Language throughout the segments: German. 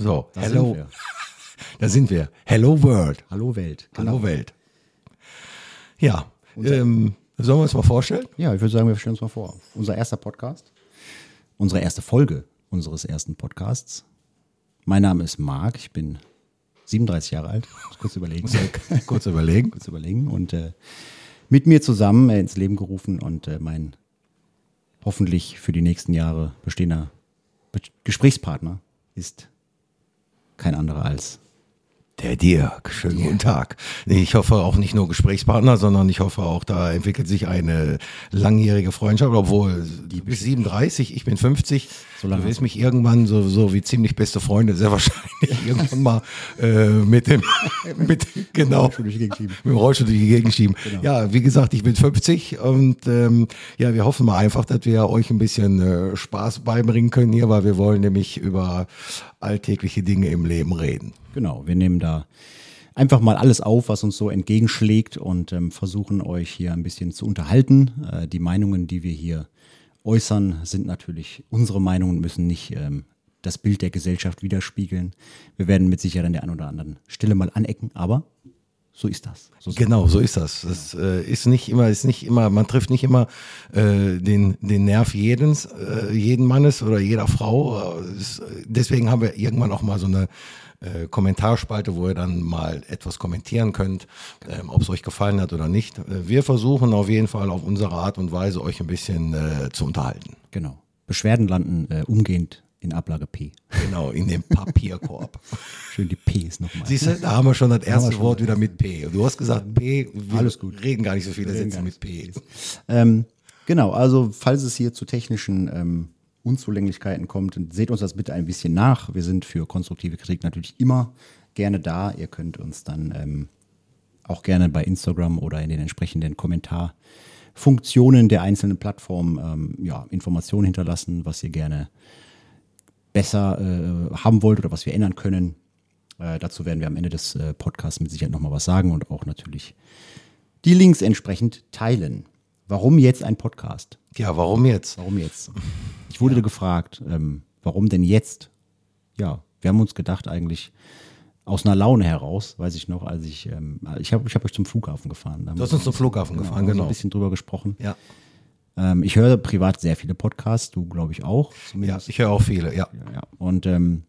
So, da hello. sind wir. Da sind wir. Hello World. Hallo Welt. Genau. Hallo Welt. Ja, ähm, sollen wir uns mal vorstellen? Ja, ich würde sagen, wir stellen uns mal vor. Unser erster Podcast, unsere erste Folge unseres ersten Podcasts. Mein Name ist Marc, ich bin 37 Jahre alt. Muss kurz überlegen. Kurz überlegen. kurz überlegen. Und äh, mit mir zusammen äh, ins Leben gerufen und äh, mein hoffentlich für die nächsten Jahre bestehender Be Gesprächspartner ist kein anderer als Der Dirk, schönen guten Tag. Ich hoffe auch nicht nur Gesprächspartner, sondern ich hoffe auch, da entwickelt sich eine langjährige Freundschaft, obwohl die bis 37, ich bin 50. So lange du wirst mich irgendwann so, so wie ziemlich beste Freunde sehr wahrscheinlich irgendwann mal äh, mit dem, mit, genau, durch die Gegend schieben. mit dem Rollstuhl durch die Gegend schieben. Ja, wie gesagt, ich bin 50 und ähm, ja, wir hoffen mal einfach, dass wir euch ein bisschen äh, Spaß beibringen können hier, weil wir wollen nämlich über alltägliche Dinge im Leben reden. Genau, wir nehmen da einfach mal alles auf, was uns so entgegenschlägt und ähm, versuchen euch hier ein bisschen zu unterhalten. Äh, die Meinungen, die wir hier äußern, sind natürlich unsere Meinungen, müssen nicht ähm, das Bild der Gesellschaft widerspiegeln. Wir werden mit Sicherheit an der einen oder anderen Stelle mal anecken, aber so ist das. So Genau, so ist das. Das äh, ist nicht immer, ist nicht immer, man trifft nicht immer äh, den, den Nerv jedens, äh, jeden Mannes oder jeder Frau. Äh, es, deswegen haben wir irgendwann auch mal so eine äh, Kommentarspalte, wo ihr dann mal etwas kommentieren könnt, ähm, ob es euch gefallen hat oder nicht. Äh, wir versuchen auf jeden Fall auf unsere Art und Weise euch ein bisschen äh, zu unterhalten. Genau. Beschwerden landen äh, umgehend in Ablage P. Genau, in dem Papierkorb. Schön die Ps nochmal. Siehst du, da haben wir schon das erste schon Wort wieder mit P. Du hast gesagt P, wir Alles gut. reden gar nicht so viele Sätze mit P. Ähm, genau, also falls es hier zu technischen ähm, Unzulänglichkeiten kommt, seht uns das bitte ein bisschen nach. Wir sind für konstruktive Kritik natürlich immer gerne da. Ihr könnt uns dann ähm, auch gerne bei Instagram oder in den entsprechenden Kommentarfunktionen der einzelnen Plattformen ähm, ja, Informationen hinterlassen, was ihr gerne besser äh, haben wollt oder was wir ändern können. Äh, dazu werden wir am Ende des äh, Podcasts mit Sicherheit nochmal was sagen und auch natürlich die Links entsprechend teilen. Warum jetzt ein Podcast? Ja, warum jetzt? Warum jetzt? Ich wurde gefragt, ähm, warum denn jetzt? Ja, wir haben uns gedacht eigentlich aus einer Laune heraus, weiß ich noch, als ich, ähm, ich habe ich hab euch zum Flughafen gefahren. Haben Du hast uns zum Flughafen genau, gefahren, haben wir genau. ein bisschen drüber gesprochen. Ja. Ähm, ich höre privat sehr viele Podcasts, du glaube ich auch. Ja, Zumindest. ich höre auch viele, ja. Ja, und ähm,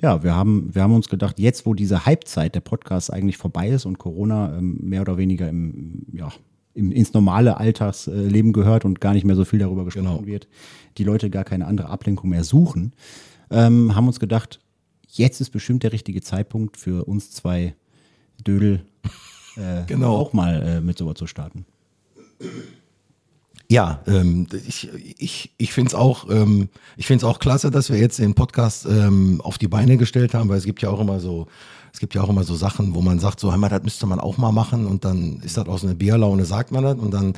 ja, wir haben, wir haben uns gedacht, jetzt wo diese Halbzeit der Podcasts eigentlich vorbei ist und Corona ähm, mehr oder weniger im, ja, im, ins normale Alltagsleben gehört und gar nicht mehr so viel darüber gesprochen Genau. wird, die Leute gar keine andere Ablenkung mehr suchen, ähm, haben uns gedacht, jetzt ist bestimmt der richtige Zeitpunkt für uns zwei Dödel äh, Genau. auch mal äh, mit sowas zu starten. Ja, ähm, ich, ich, ich finde es auch, ähm, ich find's auch klasse, dass wir jetzt den Podcast ähm, auf die Beine gestellt haben, weil es gibt ja auch immer so, es gibt ja auch immer so Sachen, wo man sagt, so, hör mal, das müsste man auch mal machen und dann ist das auch so eine Bierlaune, sagt man das und dann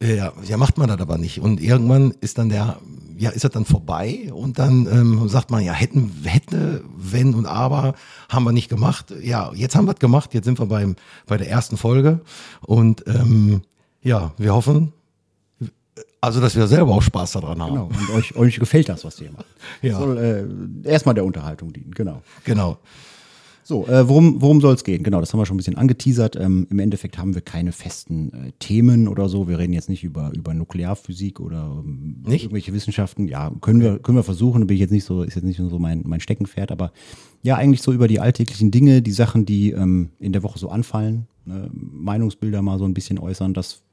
äh, ja, macht man das aber nicht. Und irgendwann ist dann der, ja, ist das dann vorbei und dann ähm, sagt man, ja, hätten, hätte, wenn und aber, haben wir nicht gemacht. Ja, jetzt haben wir es gemacht, jetzt sind wir beim, bei der ersten Folge und ähm, ja, wir hoffen, also, dass wir selber auch Spaß daran haben. Genau. Und euch, euch gefällt das, was ihr macht. Ja. Soll äh, erstmal der Unterhaltung dienen, genau. Genau. So, äh, worum, worum soll es gehen? Genau, das haben wir schon ein bisschen angeteasert. Ähm, Im Endeffekt haben wir keine festen äh, Themen oder so. Wir reden jetzt nicht über, über Nuklearphysik oder ähm, irgendwelche Wissenschaften. Ja, können wir, können wir versuchen, bin ich jetzt nicht so, ist jetzt nicht so mein, mein Steckenpferd, aber ja, eigentlich so über die alltäglichen Dinge, die Sachen, die ähm, in der Woche so anfallen, ne? Meinungsbilder mal so ein bisschen äußern, das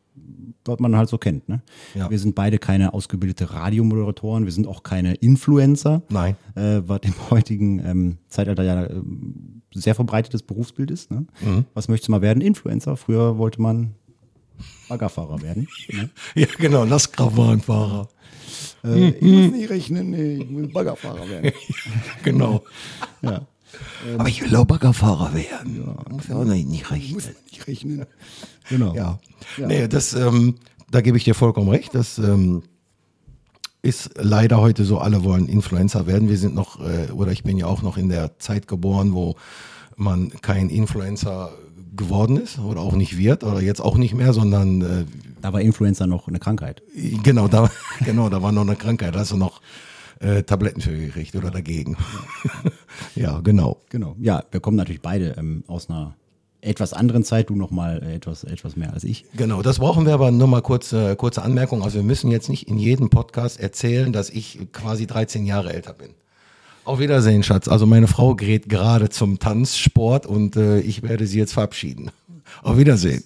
was man halt so kennt. Ne? Ja. Wir sind beide keine ausgebildete Radiomoderatoren, wir sind auch keine Influencer Nein. äh, was im heutigen ähm, Zeitalter ja ähm, sehr verbreitetes Berufsbild ist. Ne? Mhm. Was möchtest du mal werden? Influencer. Früher wollte man Baggerfahrer werden. Ne? Ja, genau, Lastkraftwagenfahrer. äh, ich muss nicht rechnen, nee, ich will Baggerfahrer werden. Genau. ja. Aber ich will auch Baggerfahrer werden. Ja. Muss ja auch nicht, nicht rechnen. nicht rechnen. Genau. Ja. Ja. Nee, das, ähm, da gebe ich dir vollkommen recht. Das ähm, ist leider heute so, alle wollen Influencer werden. Wir sind noch, äh, oder ich bin ja auch noch in der Zeit geboren, wo man kein Influencer geworden ist oder auch nicht wird oder jetzt auch nicht mehr, sondern äh, Da war Influencer noch eine Krankheit. Genau, da, genau, da war noch eine Krankheit. Da hast du noch äh, Tabletten für gekriegt oder dagegen. ja, genau. Genau. Ja, wir kommen natürlich beide ähm, aus einer etwas anderen Zeit, du noch mal äh, etwas, etwas mehr als ich. Genau, das brauchen wir aber nur mal kurz, äh, kurze Anmerkung. Also wir müssen jetzt nicht in jedem Podcast erzählen, dass ich quasi 13 Jahre älter bin. Auf Wiedersehen, Schatz. Also meine Frau gerät gerade zum Tanzsport und äh, ich werde sie jetzt verabschieden. Auf Wiedersehen.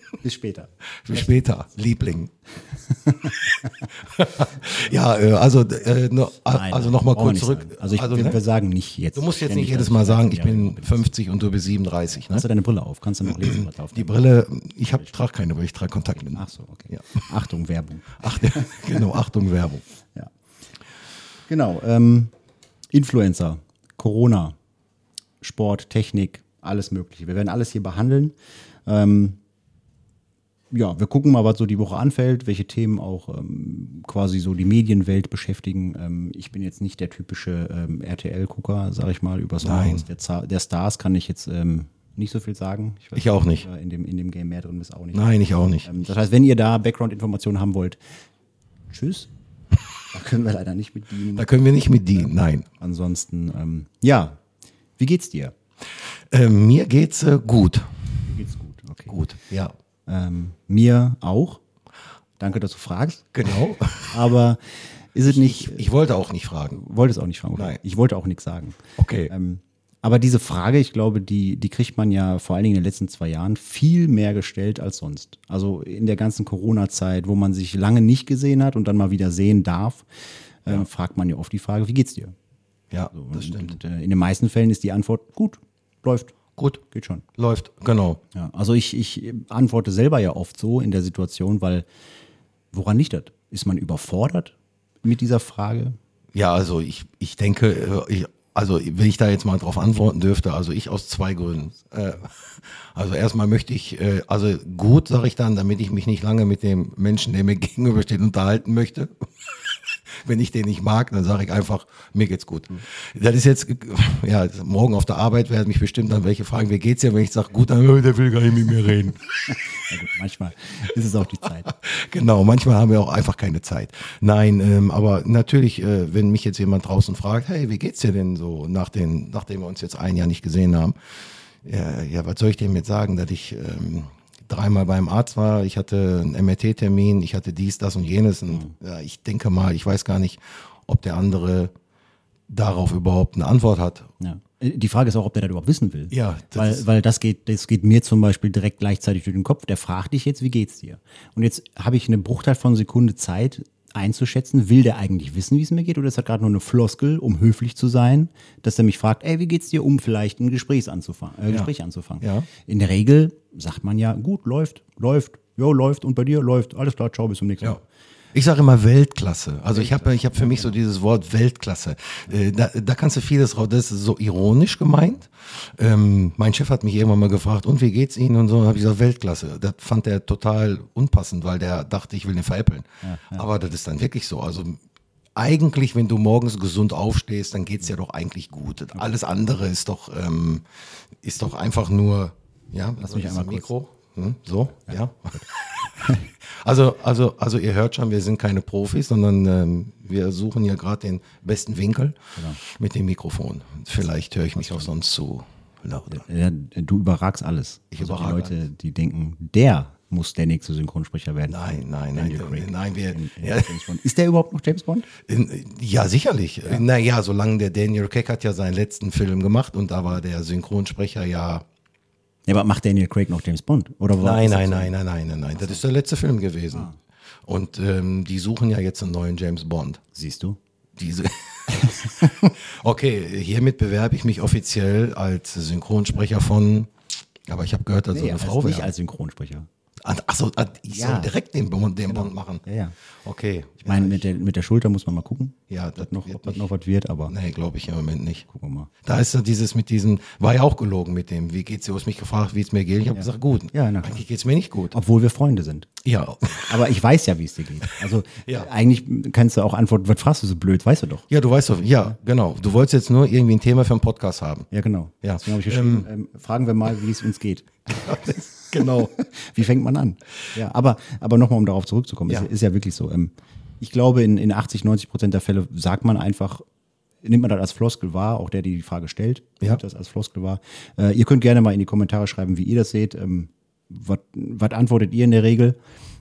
Bis später. Bis später, Liebling. ja, äh, also, äh, no, Nein, also nochmal kurz zurück. sagen. Also, ich, also, wir, ne? wir sagen nicht jetzt. Du musst jetzt nicht jedes Mal sagen, ich 13 Jahre bin bin. 50 und du bist 37. Ne? Hast du deine Brille auf? Kannst du noch lesen, was auf Die Brille, ich hab, trage keine, weil ich trage Kontaktlinsen. Ach so, okay. Ja. Achtung, Werbung. Ach, genau, Achtung, Werbung. Ja. Genau. Ähm, Influencer, Corona, Sport, Technik, alles Mögliche. Wir werden alles hier behandeln. Ähm, ja, wir gucken mal, was so die Woche anfällt, welche Themen auch ähm, quasi so die Medienwelt beschäftigen. Ähm, ich bin jetzt nicht der typische ähm, RTL-Gucker, sag ich mal, über so Nein. aus der, der Stars kann ich jetzt ähm, nicht so viel sagen. weiß Ich auch nicht. In dem, in dem Game mehr drin bist auch nicht. Nein, ich auch nicht. Ähm, das heißt, wenn ihr da Background-Informationen haben wollt, tschüss. Da können wir leider nicht mit dienen. Da können wir nicht mit dienen, nein. Ansonsten, ähm, ja, wie geht's dir? Ähm, mir geht's äh, gut. Mir geht's gut, okay. Gut, ja. Ähm, mir auch. Danke, dass du fragst. Genau. Aber ist es nicht, Ich, ich wollte auch nicht fragen. wollte es auch nicht fragen. okay. Nein. Ich wollte auch nichts sagen. Okay. Ähm, aber diese Frage, ich glaube, die, die kriegt man ja vor allen Dingen in den letzten zwei Jahren viel mehr gestellt als sonst. Also in der ganzen Corona-Zeit, wo man sich lange nicht gesehen hat und dann mal wieder sehen darf, ähm, fragt man ja oft die Frage, wie geht's dir? Ja, So, das und, stimmt. Und, äh, in den meisten Fällen ist die Antwort gut, läuft, Gut, geht schon. läuft, genau. Ja, also ich, ich antworte selber ja oft so in der Situation, weil woran liegt das? Ist man überfordert mit dieser Frage? Ja, also ich, ich denke, äh, ich, also wenn ich da jetzt mal drauf antworten dürfte, also ich aus zwei Gründen. Äh, also erstmal möchte ich, äh, also gut sage ich dann, damit ich mich nicht lange mit dem Menschen, der mir gegenübersteht, unterhalten möchte. Wenn ich den nicht mag, dann sage ich einfach, mir geht's gut. Das ist jetzt, ja, morgen auf der Arbeit werden mich bestimmt dann welche fragen, wie geht's dir? Wenn ich sage, gut, dann, äh, der will gar nicht mit mir reden. Ja gut, manchmal ist es auch die Zeit. Genau, manchmal haben wir auch einfach keine Zeit. Nein, ähm, aber natürlich, äh, wenn mich jetzt jemand draußen fragt, hey, wie geht's dir denn so, nach den, nachdem wir uns jetzt ein Jahr nicht gesehen haben? Ja, ja was soll ich dem jetzt sagen, dass ich ähm, dreimal beim Arzt war, ich hatte einen MRT-Termin, ich hatte dies, das und jenes. Und, ja, ich denke mal, ich weiß gar nicht, ob der andere darauf überhaupt eine Antwort hat. Ja. Die Frage ist auch, ob der das überhaupt wissen will. Ja, das weil, weil das geht, das geht mir zum Beispiel direkt gleichzeitig durch den Kopf. Der fragt dich jetzt, wie geht's dir? Und jetzt habe ich einen Bruchteil von Sekunde Zeit einzuschätzen, will der eigentlich wissen, wie es mir geht, oder ist das gerade nur eine Floskel, um höflich zu sein, dass er mich fragt, ey, wie geht's dir, um vielleicht ein Gespräch anzufangen, äh, Gespräch anzufangen. Ja. In der Regel sagt man ja, gut, läuft, läuft, jo, läuft und bei dir läuft, alles klar, ciao, bis zum nächsten Mal. Ja. Ich sage immer Weltklasse. Also ich habe ich hab für mich so dieses Wort Weltklasse. Äh, da, da kannst du vieles raus. Das ist so ironisch gemeint. Ähm, mein Chef hat mich irgendwann mal gefragt, und wie geht's Ihnen? Und so habe ich gesagt, Weltklasse. Das fand er total unpassend, weil der dachte, ich will ihn veräppeln. Aber das ist dann wirklich so. Also eigentlich, wenn du morgens gesund aufstehst, dann geht's ja doch eigentlich gut. Alles andere ist doch, ähm, ist doch einfach nur, ja, lass mich einmal kurz- Mikro. Hm, so, ja. Also, also, also ihr hört schon, wir sind keine Profis, sondern ähm, wir suchen ja gerade den besten Winkel Genau. mit dem Mikrofon. Vielleicht höre ich mich auch sonst zu laut. Ja, du überragst alles. Ich also überrag die Leute, die denken, der muss der nächste Synchronsprecher werden. Nein, nein, nein, Daniel Craig. nein, wir, In, in ja, James Bond. Ist der überhaupt noch James Bond? in, ja, sicherlich. Naja, solange der Daniel Keck hat ja seinen letzten Film gemacht und da war der Synchronsprecher ja. Ja, aber macht Daniel Craig noch James Bond? Oder Nein, nein, nein, nein, nein, nein, nein. Das ist der letzte Film gewesen. Und ähm, die suchen ja jetzt einen neuen James Bond. Siehst du? Diese. okay, hiermit bewerbe ich mich offiziell als Synchronsprecher von. Aber ich habe gehört, dass so eine Frau nicht wäre. als Synchronsprecher. Achso, ich Ja. soll direkt den Bond, den Bond machen. Ja, ja. Okay. Ich meine, mit der, mit der Schulter muss man mal gucken, Ja, das noch, wird ob das noch was wird, aber Nee, glaube ich im Moment nicht. gucken wir mal. Da ist ja dieses mit diesem, war ja auch gelogen mit dem, wie geht's dir? Du hast mich gefragt, wie es mir geht. Ich habe gesagt, gut. Ja, na klar. Eigentlich geht's mir nicht gut. Obwohl wir Freunde sind. Ja. Aber ich weiß ja, wie es dir geht. Also Ja. eigentlich kannst du auch antworten, was fragst du so blöd, weißt du doch. Ja, du weißt doch, ja, genau. Du wolltest jetzt nur irgendwie ein Thema für einen Podcast haben. Ja, genau. Ja. Deswegen habe ich geschrieben, ähm, fragen wir mal, wie es uns geht. genau. Wie fängt man an? Ja, aber, aber nochmal, um darauf zurückzukommen, Ja. Ist, ist ja wirklich so. Ähm, Ich glaube, in, in 80, 90 Prozent der Fälle sagt man einfach, nimmt man das als Floskel wahr, auch der, der die Frage stellt, Ja. nimmt das als Floskel wahr. Äh, ihr könnt gerne mal in die Kommentare schreiben, wie ihr das seht. Ähm, was was antwortet ihr in der Regel?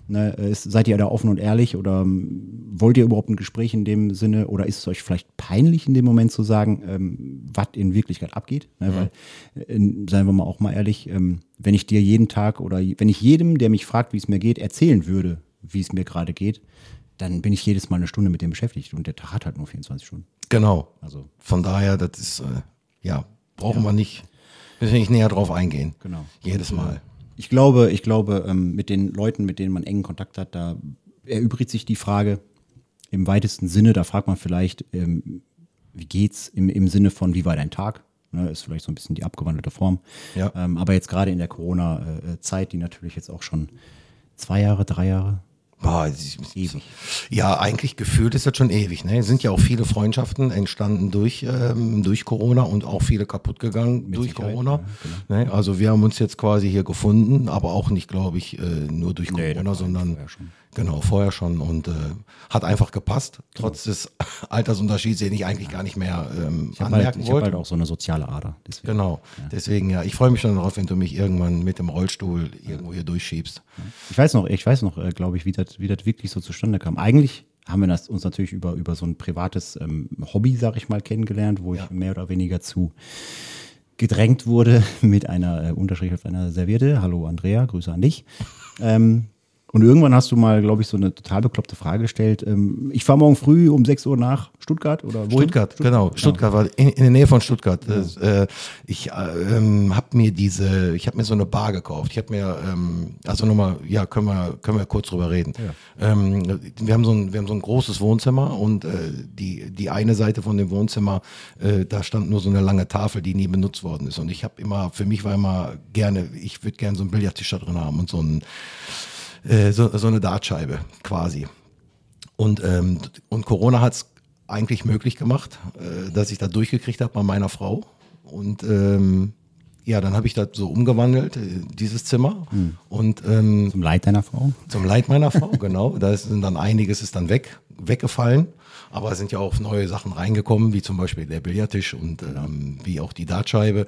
Ne, äh, ist, seid ihr da offen und ehrlich oder ähm, wollt ihr überhaupt ein Gespräch in dem Sinne oder ist es euch vielleicht peinlich in dem Moment zu sagen, ähm, was in Wirklichkeit abgeht? Ne, Weil, äh, seien wir mal auch mal ehrlich, ähm, wenn ich dir jeden Tag oder wenn ich jedem, der mich fragt, wie es mir geht, erzählen würde, wie es mir gerade geht, dann bin ich jedes Mal eine Stunde mit dem beschäftigt und der Tag hat halt nur 24 Stunden. Genau. Also Von daher, das ist, äh, ja, brauchen wir nicht, müssen wir nicht näher drauf eingehen. Genau. Jedes Mal. Ich glaube, ich glaube, ähm, mit den Leuten, mit denen man engen Kontakt hat, da erübrigt sich die Frage im weitesten Sinne. Da fragt man vielleicht, ähm, wie geht's im, im Sinne von, wie war dein Tag? Ne, ist vielleicht so ein bisschen die abgewandelte Form. Ja. Ähm, aber jetzt gerade in der Corona-Zeit, die natürlich jetzt auch schon zwei Jahre, drei Jahre, Boah, ist- ewig. Ja, eigentlich gefühlt ist das schon ewig. Ne? Es sind ja auch viele Freundschaften entstanden durch, ähm, durch Corona und auch viele kaputt gegangen durch Sicherheit, Corona. ja, genau. ne? Also wir haben uns jetzt quasi hier gefunden, aber auch nicht, glaube ich, äh, nur durch Nee, Corona, war sondern vorher schon. Genau vorher schon und äh, hat einfach gepasst, trotz des Altersunterschieds, den ich eigentlich gar nicht mehr ähm, Ich habe halt, anmerken ich wollte. halt auch so eine soziale Ader. Deswegen. Genau, deswegen ja, ich freue mich schon darauf, wenn du mich irgendwann mit dem Rollstuhl irgendwo hier durchschiebst. Ich weiß noch, ich weiß noch, äh, glaube ich, wie das, wie das wirklich so zustande kam. Eigentlich haben wir das uns natürlich über, über so ein privates ähm, Hobby, sag ich mal, kennengelernt, wo Ja. ich mehr oder weniger zu gedrängt wurde mit einer äh, Unterschrift auf einer Serviette. Hallo Andrea, Grüße an dich. Ähm, und irgendwann hast du mal, glaube ich, so eine total bekloppte Frage gestellt. Ähm, ich fahre morgen früh um 6 Uhr nach Stuttgart oder wohin? Stuttgart, genau. Stuttgart war in, in der Nähe von Stuttgart. Das, äh, ich äh, ähm, habe mir diese, ich habe mir so eine Bar gekauft. Ich habe mir, ähm, also nochmal, ja, können wir, können wir kurz drüber reden. Ähm, wir haben so ein, wir haben so ein großes Wohnzimmer und äh, die die eine Seite von dem Wohnzimmer, äh, da stand nur so eine lange Tafel, die nie benutzt worden ist. Und ich habe immer, für mich war immer gerne, ich würde gerne so einen Billardtisch da drin haben und so ein äh, so, so eine Dartscheibe quasi. Und, ähm, und Corona hat es eigentlich möglich gemacht, äh, dass ich da durchgekriegt habe bei meiner Frau. Und ähm, ja, dann habe ich das so umgewandelt, äh, dieses Zimmer. Und ähm, Zum Leid deiner Frau? zum Leid meiner Frau, genau. Da ist dann einiges ist dann weg, weggefallen. Aber es sind ja auch neue Sachen reingekommen, wie zum Beispiel der Billardtisch und ähm, wie auch die Dartscheibe.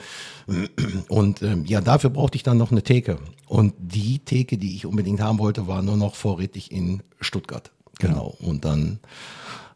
Und ähm, ja, dafür brauchte ich dann noch eine Theke. Und die Theke, die ich unbedingt haben wollte, war nur noch vorrätig in Stuttgart. Genau. Und dann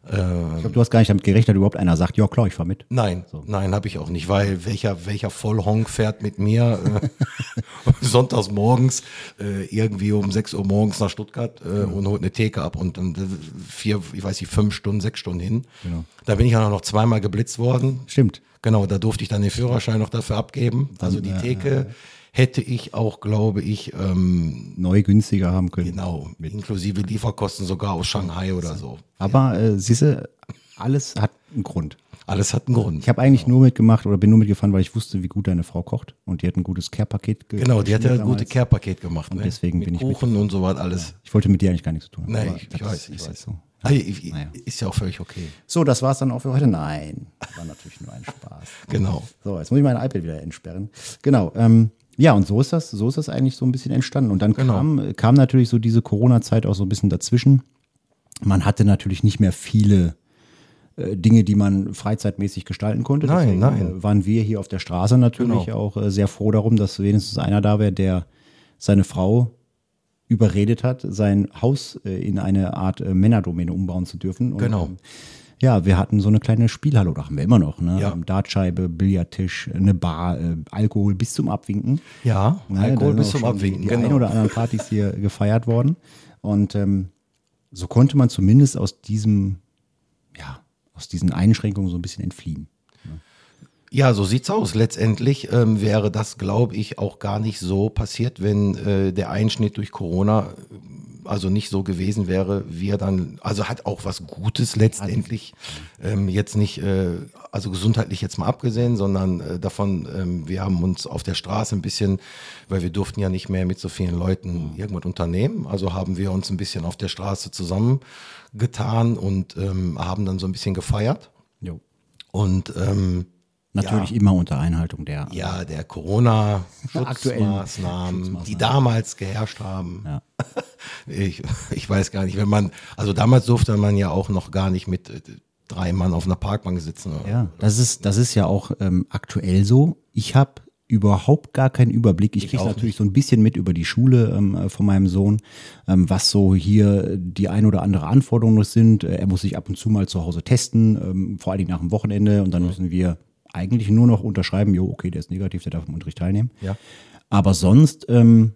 Ich glaube, du hast gar nicht damit gerechnet, dass überhaupt einer sagt, ja klar, ich fahre mit. Nein, nein, habe ich auch nicht, weil welcher, welcher Vollhonk fährt mit mir äh, sonntags morgens äh, irgendwie um 6 Uhr morgens nach Stuttgart äh, und holt eine Theke ab und dann äh, vier, ich weiß nicht, fünf Stunden, sechs Stunden hin. Genau. Da bin ich ja noch zweimal geblitzt worden. Stimmt. Genau, da durfte ich dann den Führerschein noch dafür abgeben. Also die Theke hätte ich auch, glaube ich, ähm, Neu günstiger haben können. genau, inklusive Lieferkosten sogar aus Shanghai oder so. Aber äh, siehste, alles hat einen Grund. Alles hat einen Grund. Ich habe eigentlich nur mitgemacht oder bin nur mitgefahren, weil ich wusste, wie gut deine Frau kocht und die hat ein gutes Care-Paket ge- Genau, die hat ja ein gutes. Care-Paket gemacht. Und ne? deswegen Mit bin ich Kuchen und so was alles. Ich wollte mit dir eigentlich gar nichts zu tun haben. Aber ich, ich weiß, ist ich jetzt weiß. So. Ah, ich, Naja. Ist ja auch völlig okay. so, das war's dann auch für heute. Nein, war natürlich nur ein Spaß. Genau. So, jetzt muss ich mein iPad wieder entsperren. Genau. Ähm, ja, und so ist das, so ist das eigentlich so ein bisschen entstanden. Und dann Genau. kam, kam natürlich so diese Corona-Zeit auch so ein bisschen dazwischen. Man hatte natürlich nicht mehr viele äh, Dinge, die man freizeitmäßig gestalten konnte. Nein, Deswegen, nein. äh, waren wir hier auf der Straße natürlich Genau. auch äh, sehr froh darum, dass wenigstens einer da wäre, der seine Frau überredet hat, sein Haus äh, in eine Art äh, Männerdomäne umbauen zu dürfen. Und, Genau. Ja, wir hatten so eine kleine Spielhalle, oder haben wir immer noch, ne? Ja. Dartscheibe, Billardtisch, eine Bar, äh, Alkohol bis zum Abwinken. Ja, Ne, Alkohol bis zum Abwinken. Die, die ein Genau. oder anderen Partys hier gefeiert worden. Und ähm, so konnte man zumindest aus diesem, ja, aus diesen Einschränkungen so ein bisschen entfliehen. Ja, so sieht's aus. Letztendlich ähm, wäre das, glaube ich, auch gar nicht so passiert, wenn äh, der Einschnitt durch Corona äh, also nicht so gewesen wäre, wie er dann, also hat auch was Gutes letztendlich, ähm, jetzt nicht, äh, also gesundheitlich jetzt mal abgesehen, sondern äh, davon, ähm, wir haben uns auf der Straße ein bisschen, weil wir durften ja nicht mehr mit so vielen Leuten irgendwas unternehmen, also haben wir uns ein bisschen auf der Straße zusammengetan und ähm, haben dann so ein bisschen gefeiert Jo. und ähm, Natürlich immer unter Einhaltung der. ja, der Corona-Schutzmaßnahmen, die damals geherrscht haben. Ja. ich, ich weiß gar nicht, wenn man, also damals durfte man ja auch noch gar nicht mit äh, drei Mann auf einer Parkbank sitzen. Ja, das ist, das ist ja auch ähm, aktuell so. Ich habe überhaupt gar keinen Überblick. Ich, Ich kriege natürlich so ein bisschen mit über die Schule ähm, äh, von meinem Sohn, ähm, was so hier die ein oder andere Anforderungen noch sind. Äh, Er muss sich ab und zu mal zu Hause testen, ähm, vor allen Dingen nach dem Wochenende. Und dann müssen wir eigentlich nur noch unterschreiben, jo, okay, der ist negativ, der darf im Unterricht teilnehmen. Ja. Aber sonst, ähm,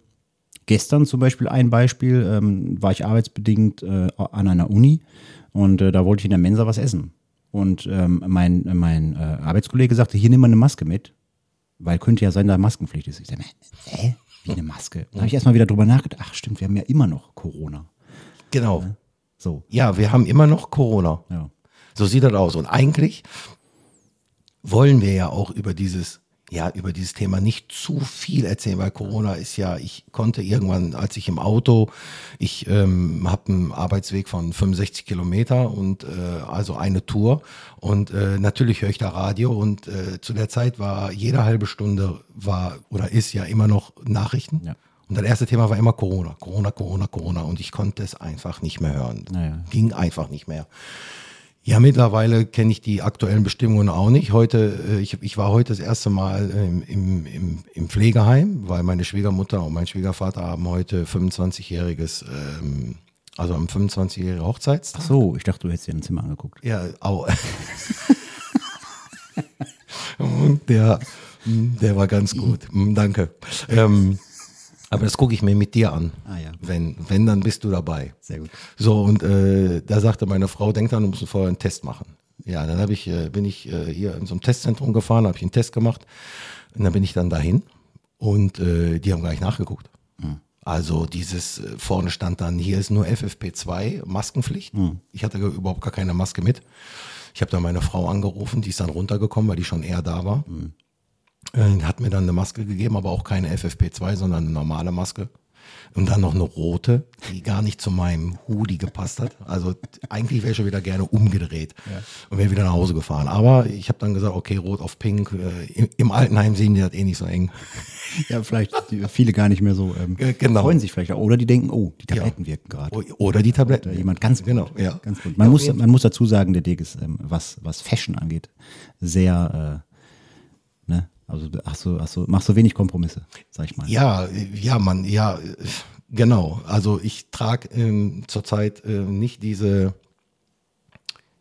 gestern zum Beispiel ein Beispiel, ähm, war ich arbeitsbedingt äh, an einer Uni und äh, da wollte ich in der Mensa was essen. Und ähm, mein, mein äh, Arbeitskollege sagte, hier nimm mal eine Maske mit, weil könnte ja sein, da Maskenpflicht ist. Ich sage, hä? Wie eine Maske? Da habe ich erstmal wieder drüber nachgedacht, ach stimmt, wir haben ja immer noch Corona. Genau. So, Ja, wir haben immer noch Corona. ja. So sieht das aus. Und eigentlich wollen wir ja auch über dieses, ja, über dieses Thema nicht zu viel erzählen, weil Corona ist ja, ich konnte irgendwann, als ich im Auto, ich ähm, habe einen Arbeitsweg von 65 Kilometer und äh, also eine Tour und äh, natürlich höre ich da Radio und äh, zu der Zeit war jede halbe Stunde war oder ist ja immer noch Nachrichten. Ja. Und das erste Thema war immer Corona, Corona, Corona, Corona und ich konnte es einfach nicht mehr hören. Naja. Ging einfach nicht mehr. Ja, mittlerweile kenne ich die aktuellen Bestimmungen auch nicht. Heute, äh, ich, ich war heute das erste Mal ähm, im, im, im Pflegeheim, weil meine Schwiegermutter und mein Schwiegervater haben heute 25-jähriges, ähm, also am 25-jährige Hochzeitstag. Ach so, ich dachte, du hättest dir ein Zimmer angeguckt. Ja, au. Und der, der war ganz gut. Danke. Ähm, aber das gucke ich mir mit dir an. Ah, ja. Wenn, wenn, dann bist du dabei. Sehr gut. So, und äh, da sagte meine Frau, denk dran, du musst vorher einen Test machen. Ja, dann ich, äh, bin ich äh, hier in so einem Testzentrum gefahren, habe ich einen Test gemacht. Und dann bin ich dann dahin und äh, die haben gleich nachgeguckt. Also dieses, äh, vorne stand dann, hier ist nur FFP2, Maskenpflicht. Ich hatte überhaupt gar keine Maske mit. Ich habe dann meine Frau angerufen, die ist dann runtergekommen, weil die schon eher da war. Äh, hat mir dann eine Maske gegeben, aber auch keine FFP2, sondern eine normale Maske. Und dann noch eine rote, die gar nicht zu meinem Hoodie gepasst hat. Also eigentlich wäre ich schon wieder gerne umgedreht und wäre wieder nach Hause gefahren. Aber ich habe dann gesagt, okay, rot auf pink. Äh, im, Im Altenheim sehen die das eh nicht so eng. Ja, vielleicht viele gar nicht mehr so ähm, Ge- genau. freuen sich vielleicht auch. Oder die denken, oh, die Tabletten wirken gerade. Oder die Tabletten. Oder jemand ganz gut. Genau, ja. Ganz gut. Man, Ja, muss, man muss dazu sagen, der Dirk ist, ähm, was, was Fashion angeht, sehr, äh? Also hast du, hast du, machst du wenig Kompromisse, sag ich mal. Ja, ja, man, ja, genau. Also ich trage ähm, zurzeit äh, nicht diese,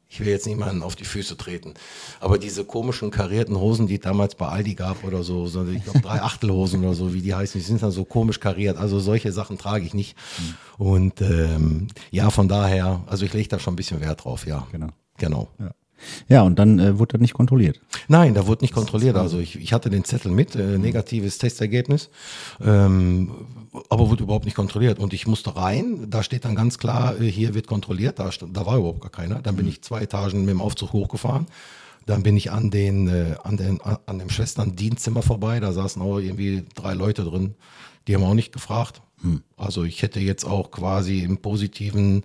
ich will jetzt niemanden auf die Füße treten, aber diese komischen karierten Hosen, die es damals bei Aldi gab oder so, so ich glaube drei Achtelhosen oder so, wie die heißen, die sind dann so komisch kariert. Also solche Sachen trage ich nicht. Und ähm, ja, von daher, also ich lege da schon ein bisschen Wert drauf, ja. Genau. Genau. Ja, ja und dann äh, wurde das nicht kontrolliert. Nein, da wurde nicht kontrolliert. Also ich, ich hatte den Zettel mit, äh, negatives Testergebnis, ähm, aber wurde überhaupt nicht kontrolliert. Und ich musste rein, da steht dann ganz klar, äh, hier wird kontrolliert, da, da war überhaupt gar keiner. Dann bin ich zwei Etagen mit dem Aufzug hochgefahren. Dann bin ich an den, äh, an den, an, dem Schwestern-Dienstzimmer vorbei, da saßen auch irgendwie drei Leute drin, die haben auch nicht gefragt. Also ich hätte jetzt auch quasi im positiven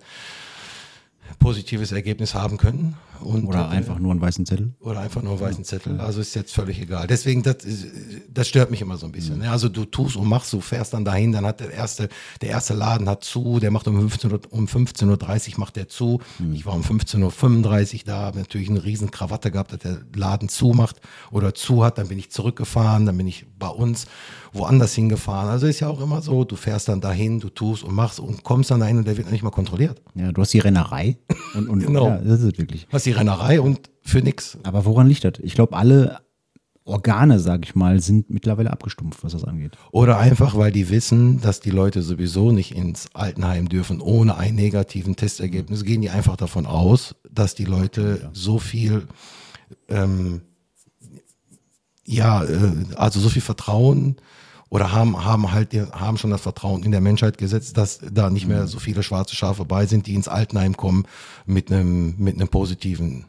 positives Ergebnis haben können. Und, Oder einfach nur einen weißen Zettel. oder einfach nur einen weißen Zettel. Also ist jetzt völlig egal. Deswegen, das, das stört mich immer so ein bisschen. ne? Also du tust und machst, du fährst dann dahin, dann hat der erste, der erste Laden hat zu, der macht um 15 Uhr, um 15.30 Uhr macht der zu. Ich war um 15.35 Uhr da, habe natürlich eine riesen Krawatte gehabt, dass der Laden zumacht oder zu hat. Dann bin ich zurückgefahren, dann bin ich bei uns woanders hingefahren. Also ist ja auch immer so, du fährst dann dahin, du tust und machst und kommst dann dahin und der wird noch nicht mal kontrolliert. Ja, du hast die Rennerei. Und, und Genau. ja, das ist es wirklich. Was die Rennerei und für nix. Aber woran liegt das? Ich glaube, alle Organe, sag ich mal, sind mittlerweile abgestumpft, was das angeht. Oder einfach, weil die wissen, dass die Leute sowieso nicht ins Altenheim dürfen ohne einen negativen Testergebnis, gehen die einfach davon aus, dass die Leute so viel, ähm, ja, äh, also so viel Vertrauen oder haben, haben halt, haben schon das Vertrauen in der Menschheit gesetzt, dass da nicht mehr so viele schwarze Schafe bei sind, die ins Altenheim kommen mit einem, mit einem positiven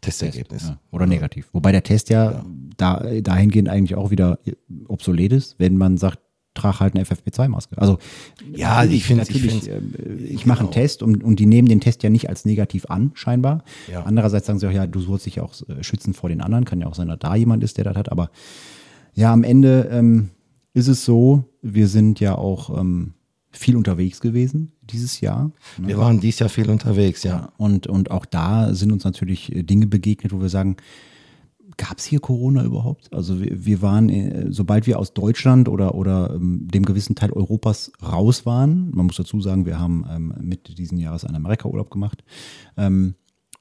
Testergebnis. Ja, oder negativ. Wobei der Test ja, Da, dahingehend eigentlich auch wieder obsolet ist, wenn man sagt, trag halt eine FFP2-Maske. Also Ja, natürlich- ich find's- ich natürlich, find's- äh, ich mache einen Test und, und die nehmen den Test ja nicht als negativ an, scheinbar. Ja. Andererseits sagen sie auch, ja, du sollst dich auch äh, schützen vor den anderen. Kann ja auch sein, dass da jemand ist, der das hat. Aber ja, am Ende ähm, ist es so, wir sind ja auch ähm, viel unterwegs gewesen dieses Jahr. Wir waren dieses Jahr viel unterwegs, ja. Und, und auch da sind uns natürlich äh, Dinge begegnet, wo wir sagen, gab es hier Corona überhaupt? Also wir, wir waren, äh, sobald wir aus Deutschland oder, oder ähm, dem gewissen Teil Europas raus waren, man muss dazu sagen, wir haben ähm, Mitte diesen Jahres einen Amerika-Urlaub gemacht, ähm,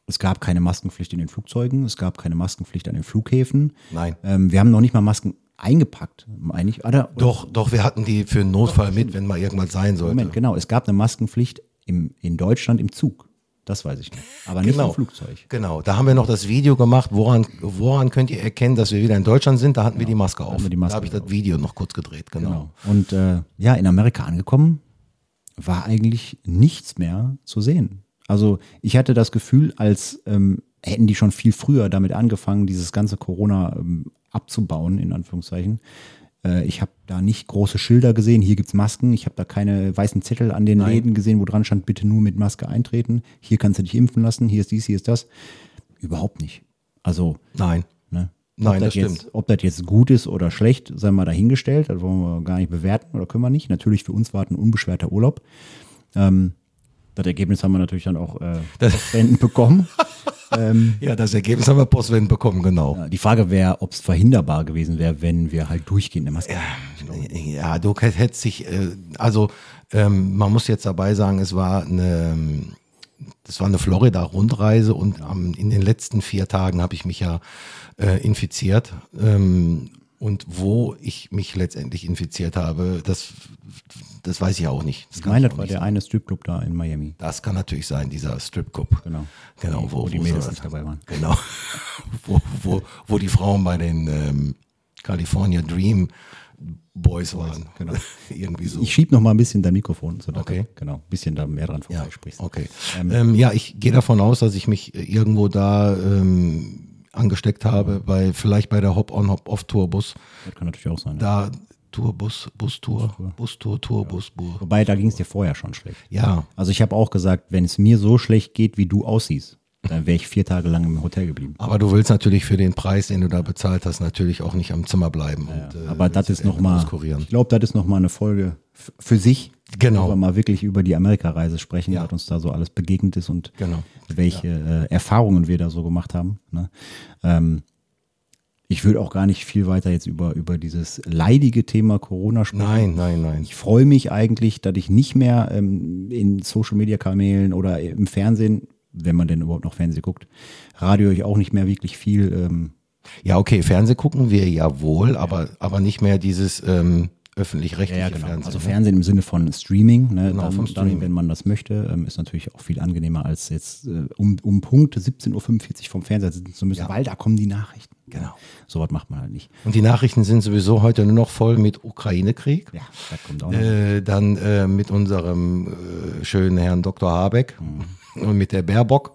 es gab keine Maskenpflicht in den Flugzeugen, es gab keine Maskenpflicht an den Flughäfen. Nein. Ähm, wir haben noch nicht mal Masken eingepackt, eigentlich. Oder, Doch, doch, wir hatten die für einen Notfall mit, wenn mal irgendwas sein sollte. Moment, genau. Es gab eine Maskenpflicht im, in Deutschland im Zug. Das weiß ich nicht. Aber nicht Genau. im Flugzeug. Genau, da haben wir noch das Video gemacht, woran, woran könnt ihr erkennen, dass wir wieder in Deutschland sind? Da hatten wir die Maske auf. die Maske da habe ich das Video noch kurz gedreht, genau. Genau. Und äh, ja, in Amerika angekommen, war eigentlich nichts mehr zu sehen. Also ich hatte das Gefühl, als ähm, hätten die schon viel früher damit angefangen, dieses ganze Corona ähm, abzubauen, in Anführungszeichen. Äh, ich habe da nicht große Schilder gesehen, hier gibt's Masken. Ich habe da keine weißen Zettel an den Läden gesehen, wo dran stand, bitte nur mit Maske eintreten. Hier kannst du dich impfen lassen, hier ist dies, hier ist das. Überhaupt nicht. Also Nein. Ne? Nein, das jetzt, stimmt. Ob das jetzt gut ist oder schlecht, sei mal dahingestellt. Das wollen wir gar nicht bewerten oder können wir nicht. Natürlich für uns war es ein unbeschwerter Urlaub. Ähm, das Ergebnis haben wir natürlich dann auch äh, postwendend bekommen. Ja, das Ergebnis haben wir postwendend bekommen, genau. Ja, Die Frage wäre, ob es verhinderbar gewesen wäre, wenn wir halt durchgehend eine Maske Ja, du hättest dich, äh, also ähm, man muss jetzt dabei sagen, es war eine, ähm, das war eine Florida-Rundreise und am, in den letzten vier Tagen habe ich mich ja äh, infiziert. Ähm, und wo ich mich letztendlich infiziert habe, das, das weiß ich auch nicht. Das Ich meine, das war der sagen. eine Stripclub da in Miami. Das kann natürlich sein, dieser Stripclub. Genau. Genau, wo, wo die wo Mädels so- nicht dabei waren. Genau. wo, wo, wo die Frauen bei den ähm, California Dream Boys waren. genau. Irgendwie so. Ich schieb noch mal ein bisschen dein Mikrofon, so Okay. du, genau, ein bisschen da mehr dran ja, vorbeisprichst. okay. Ähm, ja, ich gehe davon aus, dass ich mich äh, irgendwo da ähm, angesteckt habe, bei vielleicht bei der Hop-on, Hop-off-Tourbus. Das kann natürlich auch sein. Da Tourbus, Bustour, Bustour, Tourbus, Bus. Wobei, da ging es dir vorher schon schlecht. Ja, Also ich habe auch gesagt, wenn es mir so schlecht geht, wie du aussiehst, dann wäre ich vier Tage lang im Hotel geblieben. aber du willst natürlich für den Preis, den du da bezahlt hast, natürlich auch nicht am Zimmer bleiben. und, äh, Aber das ist noch irgendwie mal, auskurieren. ich glaube, das ist noch mal eine Folge für sich. Genau. Wo wir mal wirklich über die Amerikareise sprechen, Ja. was uns da so alles begegnet ist und Genau. welche äh, Erfahrungen wir da so gemacht haben. Ne? Ähm, ich würde auch gar nicht viel weiter jetzt über, über dieses leidige Thema Corona sprechen. Nein, nein, nein. Ich freue mich eigentlich, dass ich nicht mehr ähm, in Social-Media-Kanälen oder im Fernsehen, wenn man denn überhaupt noch Fernsehen guckt, Radio ich auch nicht mehr wirklich viel. Ähm, Ja, okay, Fernseh gucken wir ja wohl, aber, aber nicht mehr dieses ähm, öffentlich-rechtliche Fernsehen. Also ne? Fernsehen im Sinne von Streaming, ne? Genau, dann, vom Streaming. dann, wenn man das möchte, ähm, ist natürlich auch viel angenehmer, als jetzt äh, um, um Punkt 17.45 Uhr vom Fernseher sitzen zu müssen, Ja. weil da kommen die Nachrichten. Genau. So was macht man halt nicht. Und die Nachrichten sind sowieso heute nur noch voll mit Ukraine-Krieg. Ja, das kommt auch noch. Äh, dann äh, mit unserem äh, schönen Herrn Dr. Habeck Mhm. und mit der Baerbock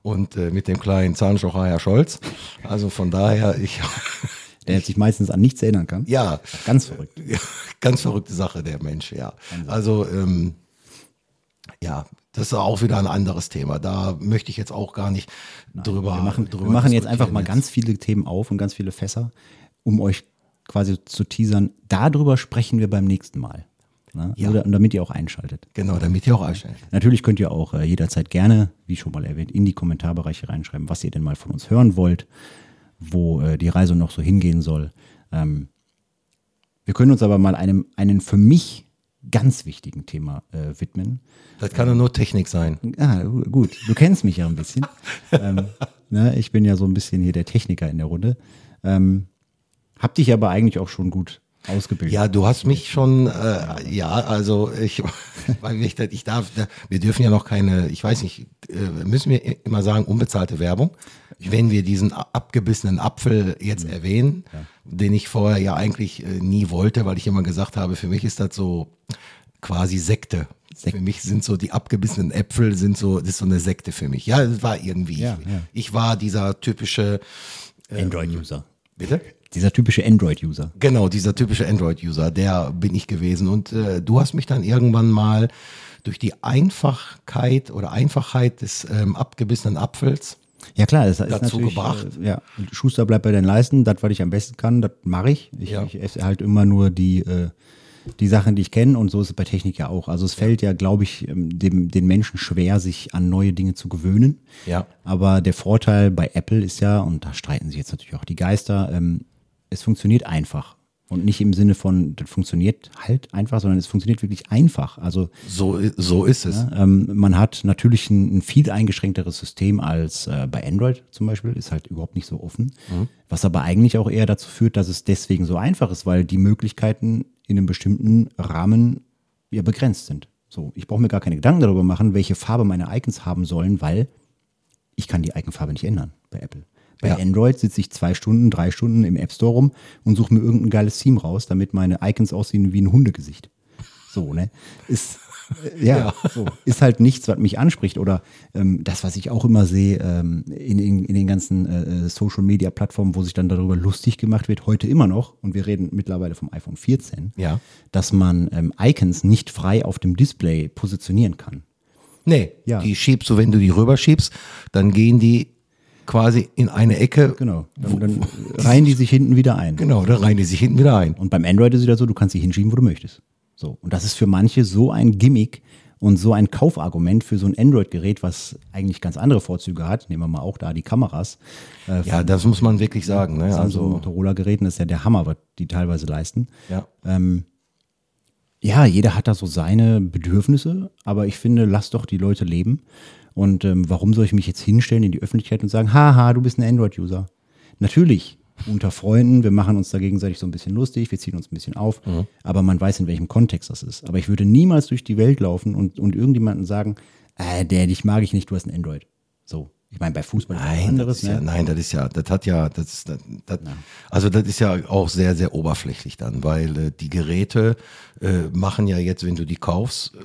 und äh, mit dem kleinen Zahnstocher Herr Scholz. Also von daher, ich, Der sich meistens an nichts erinnern kann. ja, Ganz verrückt. Ja, ganz verrückte Sache, der Mensch, ja. Also, ähm, ja, das ist auch wieder ein anderes Thema. Da möchte ich jetzt auch gar nicht drüber. Wir machen, drüber wir machen jetzt einfach mal ganz viele Themen auf und ganz viele Fässer, um euch quasi zu teasern. Darüber sprechen wir beim nächsten Mal. Ne? Ja. Oder, und damit ihr auch einschaltet. Genau, damit ihr auch einstellen. Natürlich könnt ihr auch äh, jederzeit gerne, wie schon mal erwähnt, in die Kommentarbereiche reinschreiben, was ihr denn mal von uns hören wollt, wo äh, die Reise noch so hingehen soll. Ähm, wir können uns aber mal einem einen für mich ganz wichtigen Thema äh, widmen. Das kann ja nur Technik sein. Ah, gu- gut, du kennst mich ja ein bisschen. ähm, ne, ich bin ja so ein bisschen hier der Techniker in der Runde. Ähm, hab dich aber eigentlich auch schon gut ausgebildet. Ja, du hast mich schon, äh, ja, also ich, ich, ich darf, wir dürfen ja noch keine, ich weiß nicht, äh, müssen wir immer sagen, unbezahlte Werbung. Wenn wir diesen abgebissenen Apfel jetzt erwähnen, den ich vorher ja eigentlich äh, nie wollte, weil ich immer gesagt habe, für mich ist das so quasi Sekte. Für mich sind so die abgebissenen Äpfel sind so, das ist so eine Sekte für mich. Ja, das war irgendwie. Ja, ich, ja. ich war dieser typische, Android-User. Bitte? Dieser typische Android-User. Genau, dieser typische Android-User, der bin ich gewesen. Und äh, du hast mich dann irgendwann mal durch die Einfachkeit oder Einfachheit des ähm, abgebissenen Apfels, Ja klar, das ist Dazu gebracht. Äh, ja, Schuster bleibt bei den Leisten, das, was ich am besten kann, das mache ich. Ich, Ja. ich esse halt immer nur die, äh, die Sachen, die ich kenne und so ist es bei Technik ja auch. Also es fällt ja, glaube ich, ähm, dem, den Menschen schwer, sich an neue Dinge zu gewöhnen. Ja. Aber der Vorteil bei Apple ist ja, und da streiten sich jetzt natürlich auch die Geister, ähm, es funktioniert einfach. Und nicht im Sinne von, das funktioniert halt einfach, sondern es funktioniert wirklich einfach. Also So, so ist es. ähm, man hat natürlich ein, ein viel eingeschränkteres System als äh, bei Android zum Beispiel, ist halt überhaupt nicht so offen. Was aber eigentlich auch eher dazu führt, dass es deswegen so einfach ist, weil die Möglichkeiten in einem bestimmten Rahmen ja begrenzt sind. So, ich brauche mir gar keine Gedanken darüber machen, welche Farbe meine Icons haben sollen, weil ich kann die Iconfarbe nicht ändern bei Apple. Bei Ja. Android sitze ich zwei Stunden, drei Stunden im App Store rum und suche mir irgendein geiles Theme raus, damit meine Icons aussehen wie ein Hundegesicht. So, ne? Ist, ja, Ja. So, ist halt nichts, was mich anspricht. Oder ähm, das, was ich auch immer sehe ähm, in, in, in den ganzen äh, Social-Media-Plattformen, wo sich dann darüber lustig gemacht wird, heute immer noch, und wir reden mittlerweile vom iPhone 14, Ja. dass man ähm, Icons nicht frei auf dem Display positionieren kann. Nee, Ja. die schiebst du, wenn du die rüberschiebst, dann gehen die quasi in eine Ecke. Genau. Dann, dann reihen die sich hinten wieder ein. Genau, da rein die sich hinten wieder ein. Und beim Android ist es wieder so, du kannst sie hinschieben, wo du möchtest. So. Und das ist für manche so ein Gimmick und so ein Kaufargument für so ein Android-Gerät, was eigentlich ganz andere Vorzüge hat. Nehmen wir mal auch da die Kameras. Äh, Ja, das muss man wirklich sagen. Ne? also Motorola-Geräten, ist ja der Hammer, was die teilweise leisten. ja. Ja, jeder hat da so seine Bedürfnisse, aber ich finde, lass doch die Leute leben. Und ähm, warum soll ich mich jetzt hinstellen in die Öffentlichkeit und sagen, haha, du bist ein Android-User? Natürlich, unter Freunden, wir machen uns da gegenseitig so ein bisschen lustig, wir ziehen uns ein bisschen auf, aber man weiß, in welchem Kontext das ist. Aber ich würde niemals durch die Welt laufen und, und irgendjemanden sagen, äh, der, dich mag ich nicht, du hast ein Android. So. Ich meine, bei Fußball ist Nein, anderes, das ist ja, ne? nein, das ist ja, das hat ja, das, ist- das, das also das ist ja auch sehr, sehr oberflächlich dann, weil äh, die Geräte äh, machen ja jetzt, wenn du die kaufst, äh,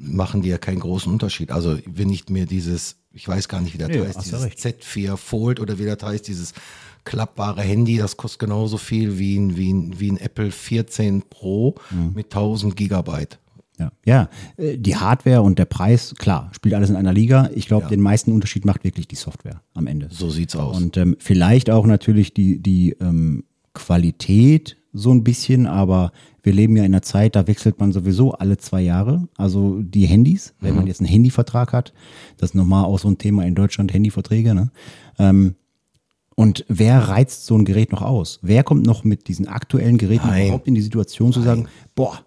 machen die ja keinen großen Unterschied. Also wenn ich mir dieses, ich weiß gar nicht, wie das Nee, heißt, dieses recht. Z4 Fold oder wie das heißt, dieses klappbare Handy, das kostet genauso viel wie ein, wie ein, wie ein Apple 14 Pro Mhm. mit 1000 Gigabyte. Ja, ja, äh, die Hardware und der Preis, klar, spielt alles in einer Liga. Ich glaube, den meisten Unterschied macht wirklich die Software am Ende. So sieht's aus. Und ähm, vielleicht auch natürlich die, die ähm, Qualität so ein bisschen, aber wir leben ja in einer Zeit, da wechselt man sowieso alle zwei Jahre. Also die Handys, wenn man jetzt einen Handyvertrag hat, das ist nochmal auch so ein Thema in Deutschland, Handyverträge, ne? Ähm, und wer reizt so ein Gerät noch aus? Wer kommt noch mit diesen aktuellen Geräten Nein. überhaupt in die Situation zu sagen, boah,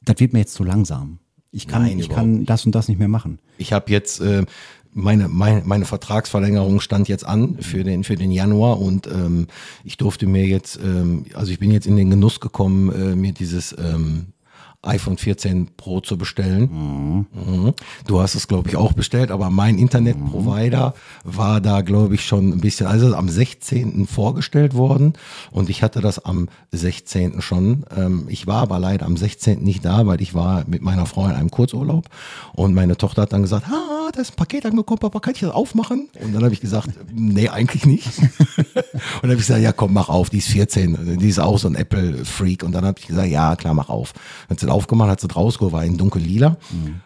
das wird mir jetzt zu langsam. Ich kann, Nein, ich kann das und das nicht mehr machen. Ich habe jetzt äh, meine, meine meine Vertragsverlängerung stand jetzt an für den für den Januar und ähm, ich durfte mir jetzt ähm, also ich bin jetzt in den Genuss gekommen äh, mir dieses ähm, iPhone 14 Pro zu bestellen. Mhm. Du hast es, glaube ich, auch bestellt, aber mein Internetprovider war da, glaube ich, schon ein bisschen, also am 16. vorgestellt worden und ich hatte das am 16. schon. Ähm, ich war aber leider am 16. nicht da, weil ich war mit meiner Frau in einem Kurzurlaub und meine Tochter hat dann gesagt, da ist ein Paket angekommen, Papa, kann ich das aufmachen? Und dann habe ich gesagt, nee, eigentlich nicht. und dann habe ich gesagt, ja komm, mach auf, die ist 14, die ist auch so ein Apple-Freak. Und dann habe ich gesagt, ja klar, mach auf. Dann hat sie aufgemacht, hat sie rausgeholt, war in dunkel-lila.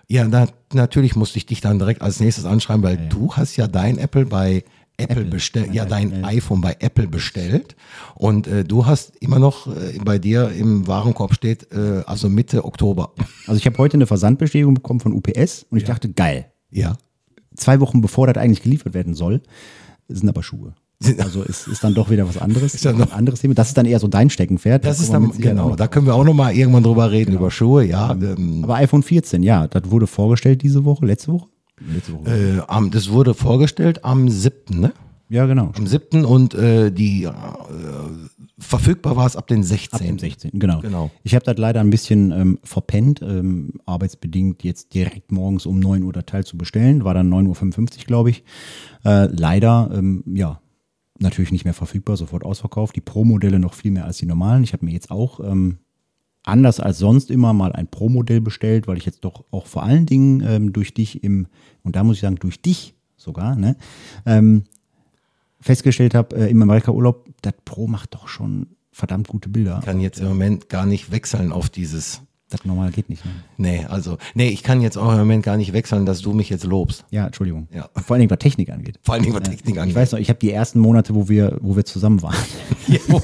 Ja, da, natürlich musste ich dich dann direkt als nächstes anschreiben, weil du hast ja dein Apple bei Apple, bestellt, ja dein iPhone bei Apple bestellt und äh, du hast immer noch äh, bei dir im Warenkorb steht, äh, also Mitte Oktober. Also ich habe heute eine Versandbestätigung bekommen von UPS und ich dachte, geil. Ja. Zwei Wochen bevor das eigentlich geliefert werden soll, sind aber Schuhe. Also es ist dann doch wieder was anderes. Ist ja noch- ein anderes Thema. Das ist dann eher so dein Steckenpferd. Das Da ist dann, genau, noch da können wir auch noch mal irgendwann drüber reden, über Schuhe, ja. Ähm, Aber iPhone 14, ja, das wurde vorgestellt diese Woche, letzte Woche? Letzte Woche. äh, am, das wurde vorgestellt am 7., ne? ja, genau. Am 7. und äh, die äh, verfügbar war es ab den 16. Ab dem 16. Genau. Genau. Ich habe das leider ein bisschen ähm, verpennt, ähm, arbeitsbedingt jetzt direkt morgens um 9 Uhr das Teil zu bestellen. War dann 9.55 Uhr, glaube ich. Äh, leider, ähm, ja, natürlich nicht mehr verfügbar, sofort ausverkauft. Die Pro-Modelle noch viel mehr als die normalen. Ich habe mir jetzt auch ähm, anders als sonst immer mal ein Pro-Modell bestellt, weil ich jetzt doch auch vor allen Dingen ähm, durch dich im, und da muss ich sagen, durch dich sogar, ne, ähm, festgestellt habe, äh, im Amerika-Urlaub, das Pro macht doch schon verdammt gute Bilder. kann jetzt im Moment gar nicht wechseln auf dieses Das normal geht nicht. Ne? Nee, also, nee, ich kann jetzt auch im Moment gar nicht wechseln, dass du mich jetzt lobst. Ja, Entschuldigung. Ja. Vor allen Dingen, was Technik angeht. Vor allen Dingen, was Technik Ich angeht. weiß noch, ich habe die ersten Monate, wo wir, wo wir zusammen waren. Ja, wo,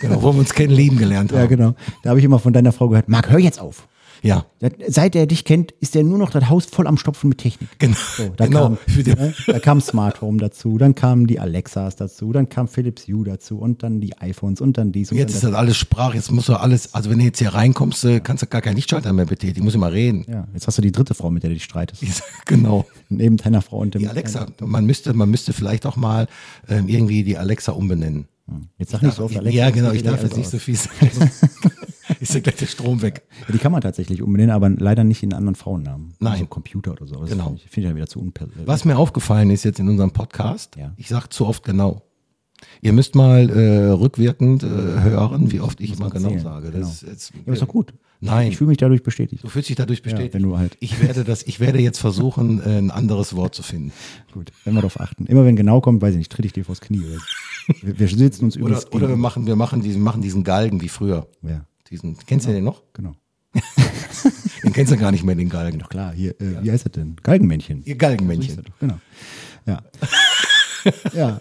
genau, wo wir uns kennen, lieben gelernt haben. Ja, genau. Da habe ich immer von deiner Frau gehört, Marc, hör jetzt auf. Ja, Seit er dich kennt, ist er nur noch das Haus voll am Stopfen mit Technik. genau. So, da, genau. kam, ne, da kam Smart Home dazu, dann kamen die Alexas dazu, dann kam Philips Hue dazu und dann die iPhones und dann dies und jetzt dann ist das alles Sprache, jetzt musst du alles, also wenn du jetzt hier reinkommst, äh, kannst du gar keinen Lichtschalter mehr betätigen, muss immer reden. Ja, jetzt hast du die dritte Frau, mit der du dich streitest. genau. Neben deiner Frau und dem. Die Alexa, man müsste, man müsste vielleicht auch mal ähm, irgendwie die Alexa umbenennen. Jetzt sag nicht so oft Alexa. ja, genau, ich darf jetzt nicht so viel sagen. ist ja gleich der Strom weg. Ja, die kann man tatsächlich umbenennen, aber leider nicht in anderen Frauennamen. Nein. Also Computer oder so. Das Genau. Finde ich, finde ich ja wieder zu unpersönlich. Was mir aufgefallen ist jetzt in unserem Podcast, Ja. ich sage zu oft genau. Ihr müsst mal äh, rückwirkend äh, hören, wie oft ich immer genau sage. genau. Das ist jetzt, Ja, ist doch gut. Nein. Ich fühle mich dadurch bestätigt. Du fühlst dich dadurch bestätigt. wenn du halt- Ich werde das, ich werde jetzt versuchen, äh, ein anderes Wort zu finden. Gut, wenn wir darauf achten. Immer wenn genau kommt, weiß ich nicht, tritt ich dir vors Knie. Oder, wir, wir sitzen uns Oder, übrigens oder wir machen, wir machen diesen, machen diesen Galgen wie früher. Ja, Diesen, kennst du den noch? genau. Den kennst du gar nicht mehr, den Galgen. Doch klar, hier, äh, wie heißt das denn? Galgenmännchen. Ihr Galgenmännchen. Genau. Ja. ja.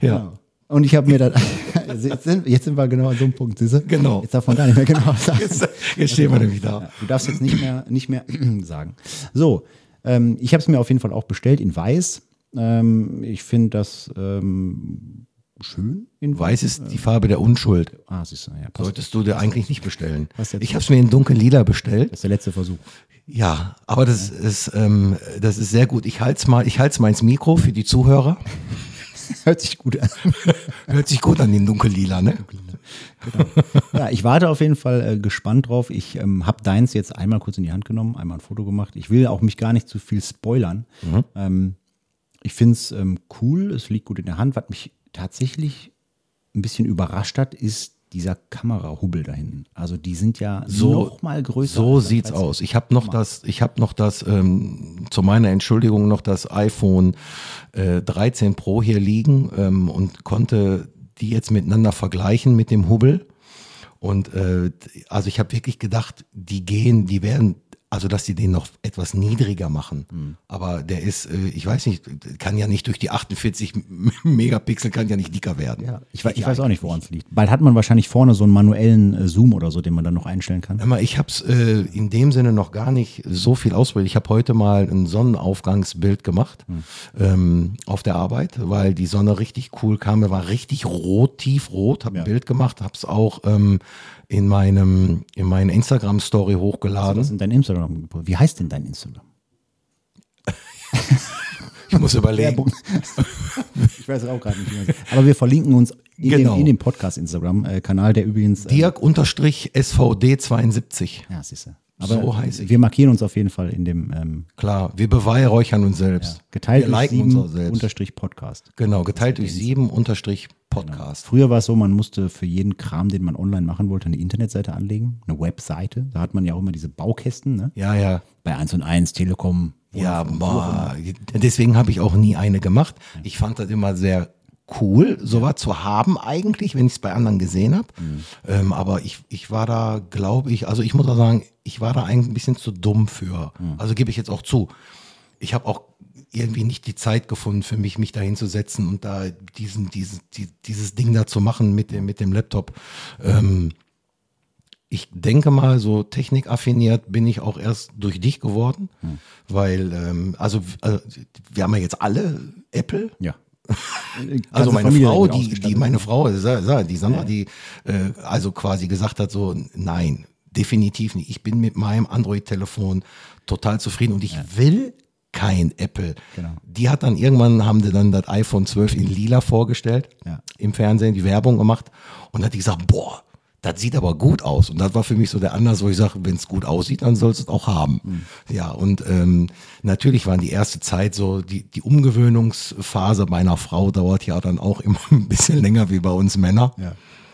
Ja. Genau. Und ich habe mir dann, jetzt sind, jetzt sind wir genau an so einem Punkt, siehst du? Genau. Jetzt darf man gar nicht mehr genau sagen. Jetzt, jetzt stehen wir nämlich da. Ja, du darfst jetzt nicht mehr, nicht mehr sagen. So, ähm, ich habe es mir auf jeden Fall auch bestellt in weiß. Ähm, ich finde das ähm, schön in Weiß ist die Farbe der Unschuld. Ah, siehst du, ja, passt. Solltest du dir eigentlich nicht bestellen. Ich habe es mir in dunkel-lila bestellt. Das ist der letzte Versuch. Ja, aber das ist, ähm, das ist sehr gut. Ich halte mal, ich halte mal ins Mikro für die Zuhörer. Hört sich gut an. Hört sich gut an den dunkel-lila, ne? ja, ich warte auf jeden Fall äh, gespannt drauf. Ich ähm, habe deins jetzt einmal kurz in die Hand genommen, einmal ein Foto gemacht. Ich will auch mich gar nicht zu viel spoilern. Ähm, ich finde es ähm, cool, es liegt gut in der Hand. Was mich tatsächlich ein bisschen überrascht hat, ist dieser Kamerahubbel da hinten. Also die sind ja So- noch mal größer. So sieht's 13. aus. Ich habe noch das, ich habe noch das, ähm, zu meiner Entschuldigung noch das iPhone äh, 13 Pro hier liegen ähm, und konnte die jetzt miteinander vergleichen mit dem Hubbel. Und äh, also ich habe wirklich gedacht, die gehen, die werden, also dass die den noch etwas niedriger machen. Hm. Aber der ist, äh, ich weiß nicht, kann ja nicht durch die 48 Megapixel kann ja nicht dicker werden. Ja, ich, weiß, ich weiß auch nicht, woran es liegt. Bald hat man wahrscheinlich vorne so einen manuellen äh, Zoom oder so, den man dann noch einstellen kann. Mal, ich habe es äh, in dem Sinne noch gar nicht so viel ausprobiert. Ich habe heute mal ein Sonnenaufgangsbild gemacht ähm, auf der Arbeit, weil die Sonne richtig cool kam. Er war richtig rot, tiefrot. Habe Ja. ein Bild gemacht, habe es auch ähm, in meinem in meine Instagram Story hochgeladen. Was ist denn dein Instagram? Wie heißt denn dein Instagram? Ich muss überlegen. ich weiß es auch gerade nicht mehr. Aber wir verlinken uns in, Genau. dem, in dem Podcast-Instagram-Kanal, der übrigens. Äh, Dirk unterstrich SVD 72. ja, siehst du. So heiß ich. Wir markieren uns auf jeden Fall in dem ähm, Klar, wir beweihräuchern uns selbst. geteilt wir durch sieben unterstrich Podcast. Genau, geteilt durch sieben unterstrich Podcast. Früher war es so, man musste für jeden Kram, den man online machen wollte, eine Internetseite anlegen, eine Webseite. Da hat man ja auch immer diese Baukästen, ne? Ja, ja. Bei 1 und 1, Telekom. Ja, boah, deswegen habe ich auch nie eine gemacht. Ich fand das immer sehr cool, sowas zu haben eigentlich, wenn ich es bei anderen gesehen habe. Ähm, aber ich, ich war da, glaube ich, also ich muss auch sagen, ich war da eigentlich ein bisschen zu dumm für. Also gebe ich jetzt auch zu. Ich habe auch irgendwie nicht die Zeit gefunden für mich, mich da hinzusetzen und da diesen, diesen, die, dieses Ding da zu machen mit dem, mit dem Laptop. Ähm, ich denke mal, so technikaffiniert bin ich auch erst durch dich geworden, weil, ähm, also, also wir haben ja jetzt alle Apple. Ja. Also meine Familie Frau, die, die meine Frau, die Sandra, die äh, also quasi gesagt hat so, nein, definitiv nicht. Ich bin mit meinem Android-Telefon total zufrieden und ich will kein Apple. Genau. Die hat dann irgendwann, haben die dann das iPhone 12 in lila vorgestellt, Ja. im Fernsehen, die Werbung gemacht und hat die gesagt, boah, das sieht aber gut aus. Und das war für mich so der Anlass, wo ich sage, wenn es gut aussieht, dann sollst du es auch haben. Mhm. Ja, und ähm, natürlich waren die erste Zeit so, die, die Umgewöhnungsphase meiner Frau dauert ja dann auch immer ein bisschen länger wie bei uns Männer. Ja.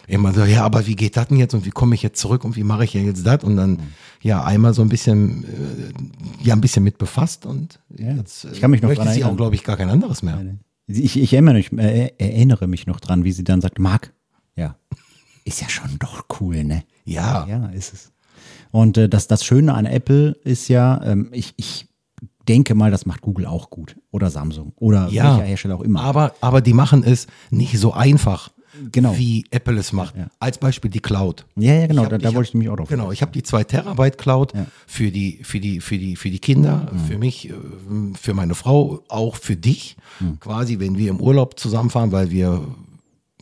Immer so, ja, aber wie geht das denn jetzt und wie komme ich jetzt zurück und wie mache ich ja jetzt das? Und dann, Mhm. ja, einmal so ein bisschen, äh, ja, ein bisschen mit befasst und Ja. jetzt äh, Ich kann mich noch möchte dran sie auch, glaube ich, gar kein anderes mehr. Ich, ich erinnere, mich, äh, erinnere mich noch dran, wie sie dann sagt, Marc, ja, ist ja schon doch cool, ne? Ja. Ja, ist es. Und äh, das, das Schöne an Apple ist ja, ähm, ich, ich denke mal, das macht Google auch gut. Oder Samsung. Oder Ja, welcher Hersteller auch immer. Aber, aber die machen es nicht so einfach, Genau. wie Apple es macht. Ja. Als Beispiel die Cloud. ja, ja, genau, hab- da, da ich wollte hab- ich nämlich auch drauf. Genau, ich habe die 2 Terabyte Cloud Ja. für, die, für, die, für, die, für die Kinder, Mhm. für mich, äh, für meine Frau, auch für dich. Mhm. Quasi, wenn wir im Urlaub zusammenfahren, weil wir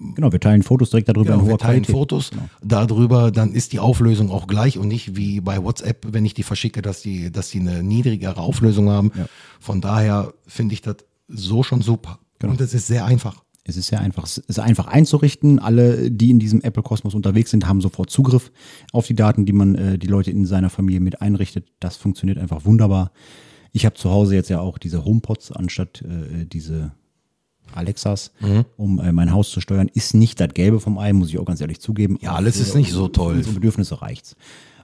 Genau, wir teilen Fotos direkt darüber Genau, in wir hoher teilen Qualität. Fotos darüber, dann ist die Auflösung auch gleich und nicht wie bei WhatsApp, wenn ich die verschicke, dass die, dass die eine niedrigere Auflösung haben. Ja. Von daher finde ich das so schon super. Genau. Und es ist sehr einfach. Es ist sehr einfach. Es ist einfach einzurichten. Alle, die in diesem Apple-Kosmos unterwegs sind, haben sofort Zugriff auf die Daten, die man, äh, die Leute in seiner Familie mit einrichtet. Das funktioniert einfach wunderbar. Ich habe zu Hause jetzt ja auch diese HomePods anstatt äh, diese Alexas, Mhm. um äh, mein Haus zu steuern. Ist nicht das Gelbe vom Ei, muss ich auch ganz ehrlich zugeben. Ja, alles für- ist nicht so toll. Für unsere Bedürfnisse reicht's.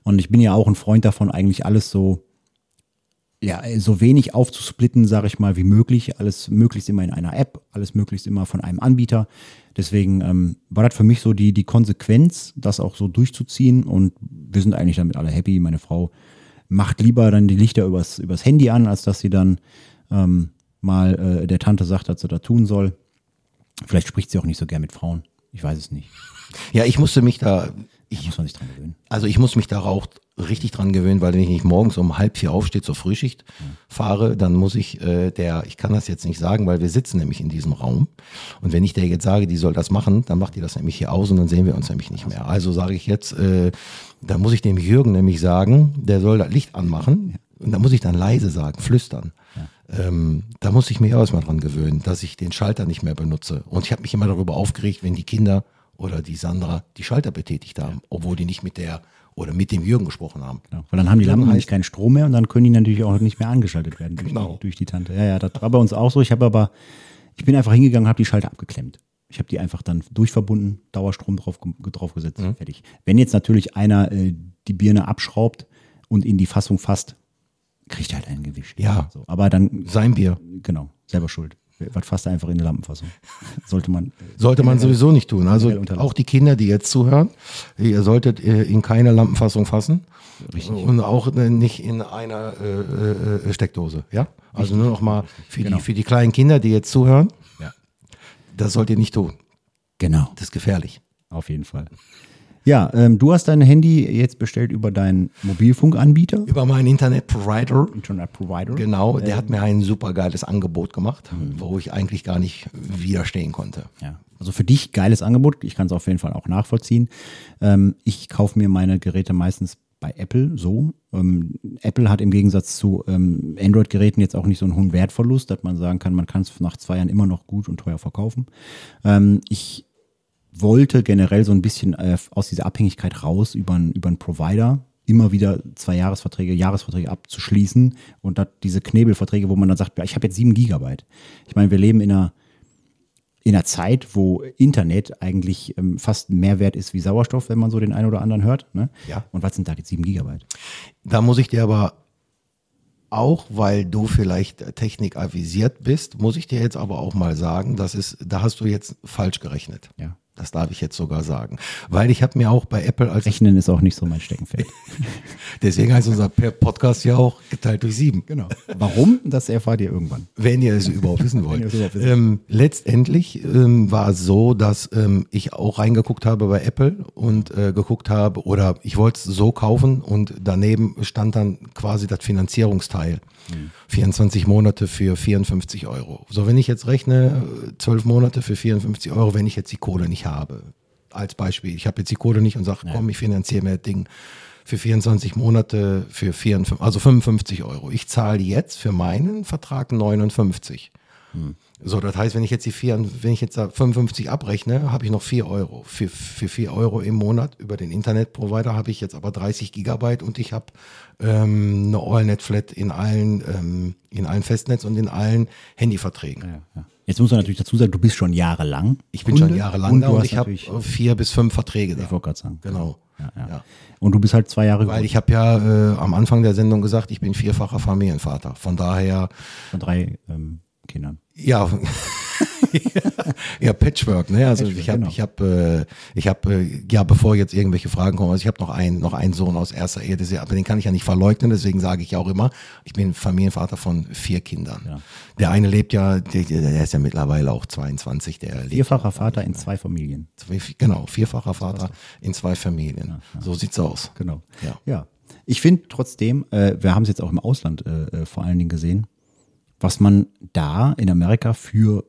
Und ich bin ja auch ein Freund davon, eigentlich alles so ja, so wenig aufzusplitten, sage ich mal, wie möglich. Alles möglichst immer in einer App, alles möglichst immer von einem Anbieter. Deswegen ähm, war das für mich so die, die Konsequenz, das auch so durchzuziehen. Und wir sind eigentlich damit alle happy. Meine Frau macht lieber dann die Lichter übers, übers Handy an, als dass sie dann ähm, mal äh, der Tante sagt, dass sie da tun soll. Vielleicht spricht sie auch nicht so gern mit Frauen. Ich weiß es nicht. Ja, ich musste mich da, Da ich, muss man sich dran gewöhnen. also ich muss mich da auch richtig dran gewöhnen, weil wenn ich nicht morgens um halb vier aufstehe zur Frühschicht fahre, dann muss ich äh, der, ich kann das jetzt nicht sagen, weil wir sitzen nämlich in diesem Raum. Und wenn ich der jetzt sage, die soll das machen, dann macht die das nämlich hier aus und dann sehen wir uns nämlich nicht mehr. Also sage ich jetzt, äh, da muss ich dem Jürgen nämlich sagen, der soll das Licht anmachen. Und da muss ich dann leise sagen, flüstern. Ähm, da muss ich mich auch erstmal dran gewöhnen, dass ich den Schalter nicht mehr benutze. Und ich habe mich immer darüber aufgeregt, wenn die Kinder oder die Sandra die Schalter betätigt haben, obwohl die nicht mit der oder mit dem Jürgen gesprochen haben. Genau. Weil dann haben die Lampen nämlich keinen Strom mehr und dann können die natürlich auch nicht mehr angeschaltet werden durch, Genau. die, durch die Tante. Ja, ja, das war bei uns auch so. Ich habe aber, ich bin einfach hingegangen, habe die Schalter abgeklemmt. Ich habe die einfach dann durchverbunden, Dauerstrom drauf, draufgesetzt, Mhm. fertig. Wenn jetzt natürlich einer äh, die Birne abschraubt und in die Fassung fasst, kriegt halt einen gewischt. Ja. So, aber dann, Sein Bier. genau, selber schuld. Was fasst er einfach in eine Lampenfassung? Sollte man. Sollte man sowieso nicht tun. Also auch die Kinder, die jetzt zuhören, ihr solltet äh, in keine Lampenfassung fassen. Richtig. Und auch nicht in einer äh, äh, Steckdose. Ja? Also nur noch mal für, Genau. die, für die kleinen Kinder, die jetzt zuhören, Ja. das sollt ihr nicht tun. Genau. Das ist gefährlich. Auf jeden Fall. Ja, ähm, du hast dein Handy jetzt bestellt über deinen Mobilfunkanbieter, Über meinen Internet-Provider. Internet Provider. Genau, der hat mir ein super geiles Angebot gemacht, wo ich eigentlich gar nicht widerstehen konnte. Ja. Also für dich geiles Angebot. Ich kann es auf jeden Fall auch nachvollziehen. Ähm, ich kaufe mir meine Geräte meistens bei Apple so. Ähm, Apple hat im Gegensatz zu ähm, Android-Geräten jetzt auch nicht so einen hohen Wertverlust, dass man sagen kann, man kann es nach zwei Jahren immer noch gut und teuer verkaufen. Ähm, ich wollte generell so ein bisschen äh, aus dieser Abhängigkeit raus über einen über einen Provider immer wieder zwei Jahresverträge, Jahresverträge abzuschließen und dat, diese Knebelverträge, wo man dann sagt, ich habe jetzt sieben Gigabyte. Ich meine, wir leben in einer in einer Zeit, wo Internet eigentlich ähm, fast mehr wert ist wie Sauerstoff, wenn man so den einen oder anderen hört. Ne? Ja. Und was sind da jetzt sieben Gigabyte? Da muss ich dir aber auch, weil du vielleicht technikavisiert bist, muss ich dir jetzt aber auch mal sagen, das ist, da hast du jetzt falsch gerechnet. Ja. Das darf ich jetzt sogar sagen. Weil ich habe mir auch bei Apple als Rechnen ist auch nicht so mein Steckenpferd. deswegen heißt unser Podcast ja auch geteilt durch sieben. genau. Warum? Das erfahrt ihr irgendwann. Wenn ihr es überhaupt wissen wollt. überhaupt wissen ähm, letztendlich ähm, war es so, dass ähm, ich auch reingeguckt habe bei Apple und äh, geguckt habe, oder ich wollte es so kaufen und daneben stand dann quasi das Finanzierungsteil. 24 Monate für 54 Euro. So, wenn ich jetzt rechne, äh, 12 Monate für 54 Euro, wenn ich jetzt die Kohle nicht habe. Als Beispiel, ich habe jetzt die Kohle nicht und sage, komm, ich finanziere mir das Ding für 24 Monate für 54, also 55 Euro. Ich zahle jetzt für meinen Vertrag 59. So, das heißt, wenn ich jetzt die vier, wenn ich jetzt da 55 abrechne, habe ich noch 4 Euro. Für, für 4 Euro im Monat über den Internetprovider habe ich jetzt aber 30 Gigabyte und ich habe ähm, eine AllNet-Flat in allen, ähm, in allen Festnetz und in allen Handyverträgen. Ja, ja. Jetzt muss man natürlich dazu sagen, du bist schon jahrelang. Ich bin Kunde schon jahrelang und da und ich habe vier bis fünf Verträge da. Ich wollte gerade sagen. Genau. Ja, ja. Ja. Und du bist halt zwei Jahre Weil ich habe ja äh, am Anfang der Sendung gesagt, ich bin vierfacher Familienvater. Von daher, von drei ähm, Kindern. ja, ja, Patchwork, ne? Also Patchwork, ich habe, genau. ich habe, äh, ich habe, äh, ja, bevor jetzt irgendwelche Fragen kommen, also ich habe noch einen, noch einen Sohn aus erster Ehe, das ja- aber den kann ich ja nicht verleugnen, deswegen sage ich ja auch immer, ich bin Familienvater von vier Kindern. Ja. Der eine lebt ja, der, der ist ja mittlerweile auch 22, der lebt Vierfacher Vater in zwei Familien. zwei, genau, vierfacher Vater in zwei Familien. So sieht's aus. Genau. Ja. ja. Ich finde trotzdem, äh, wir haben es jetzt auch im Ausland äh, äh, vor allen Dingen gesehen, was man da in Amerika für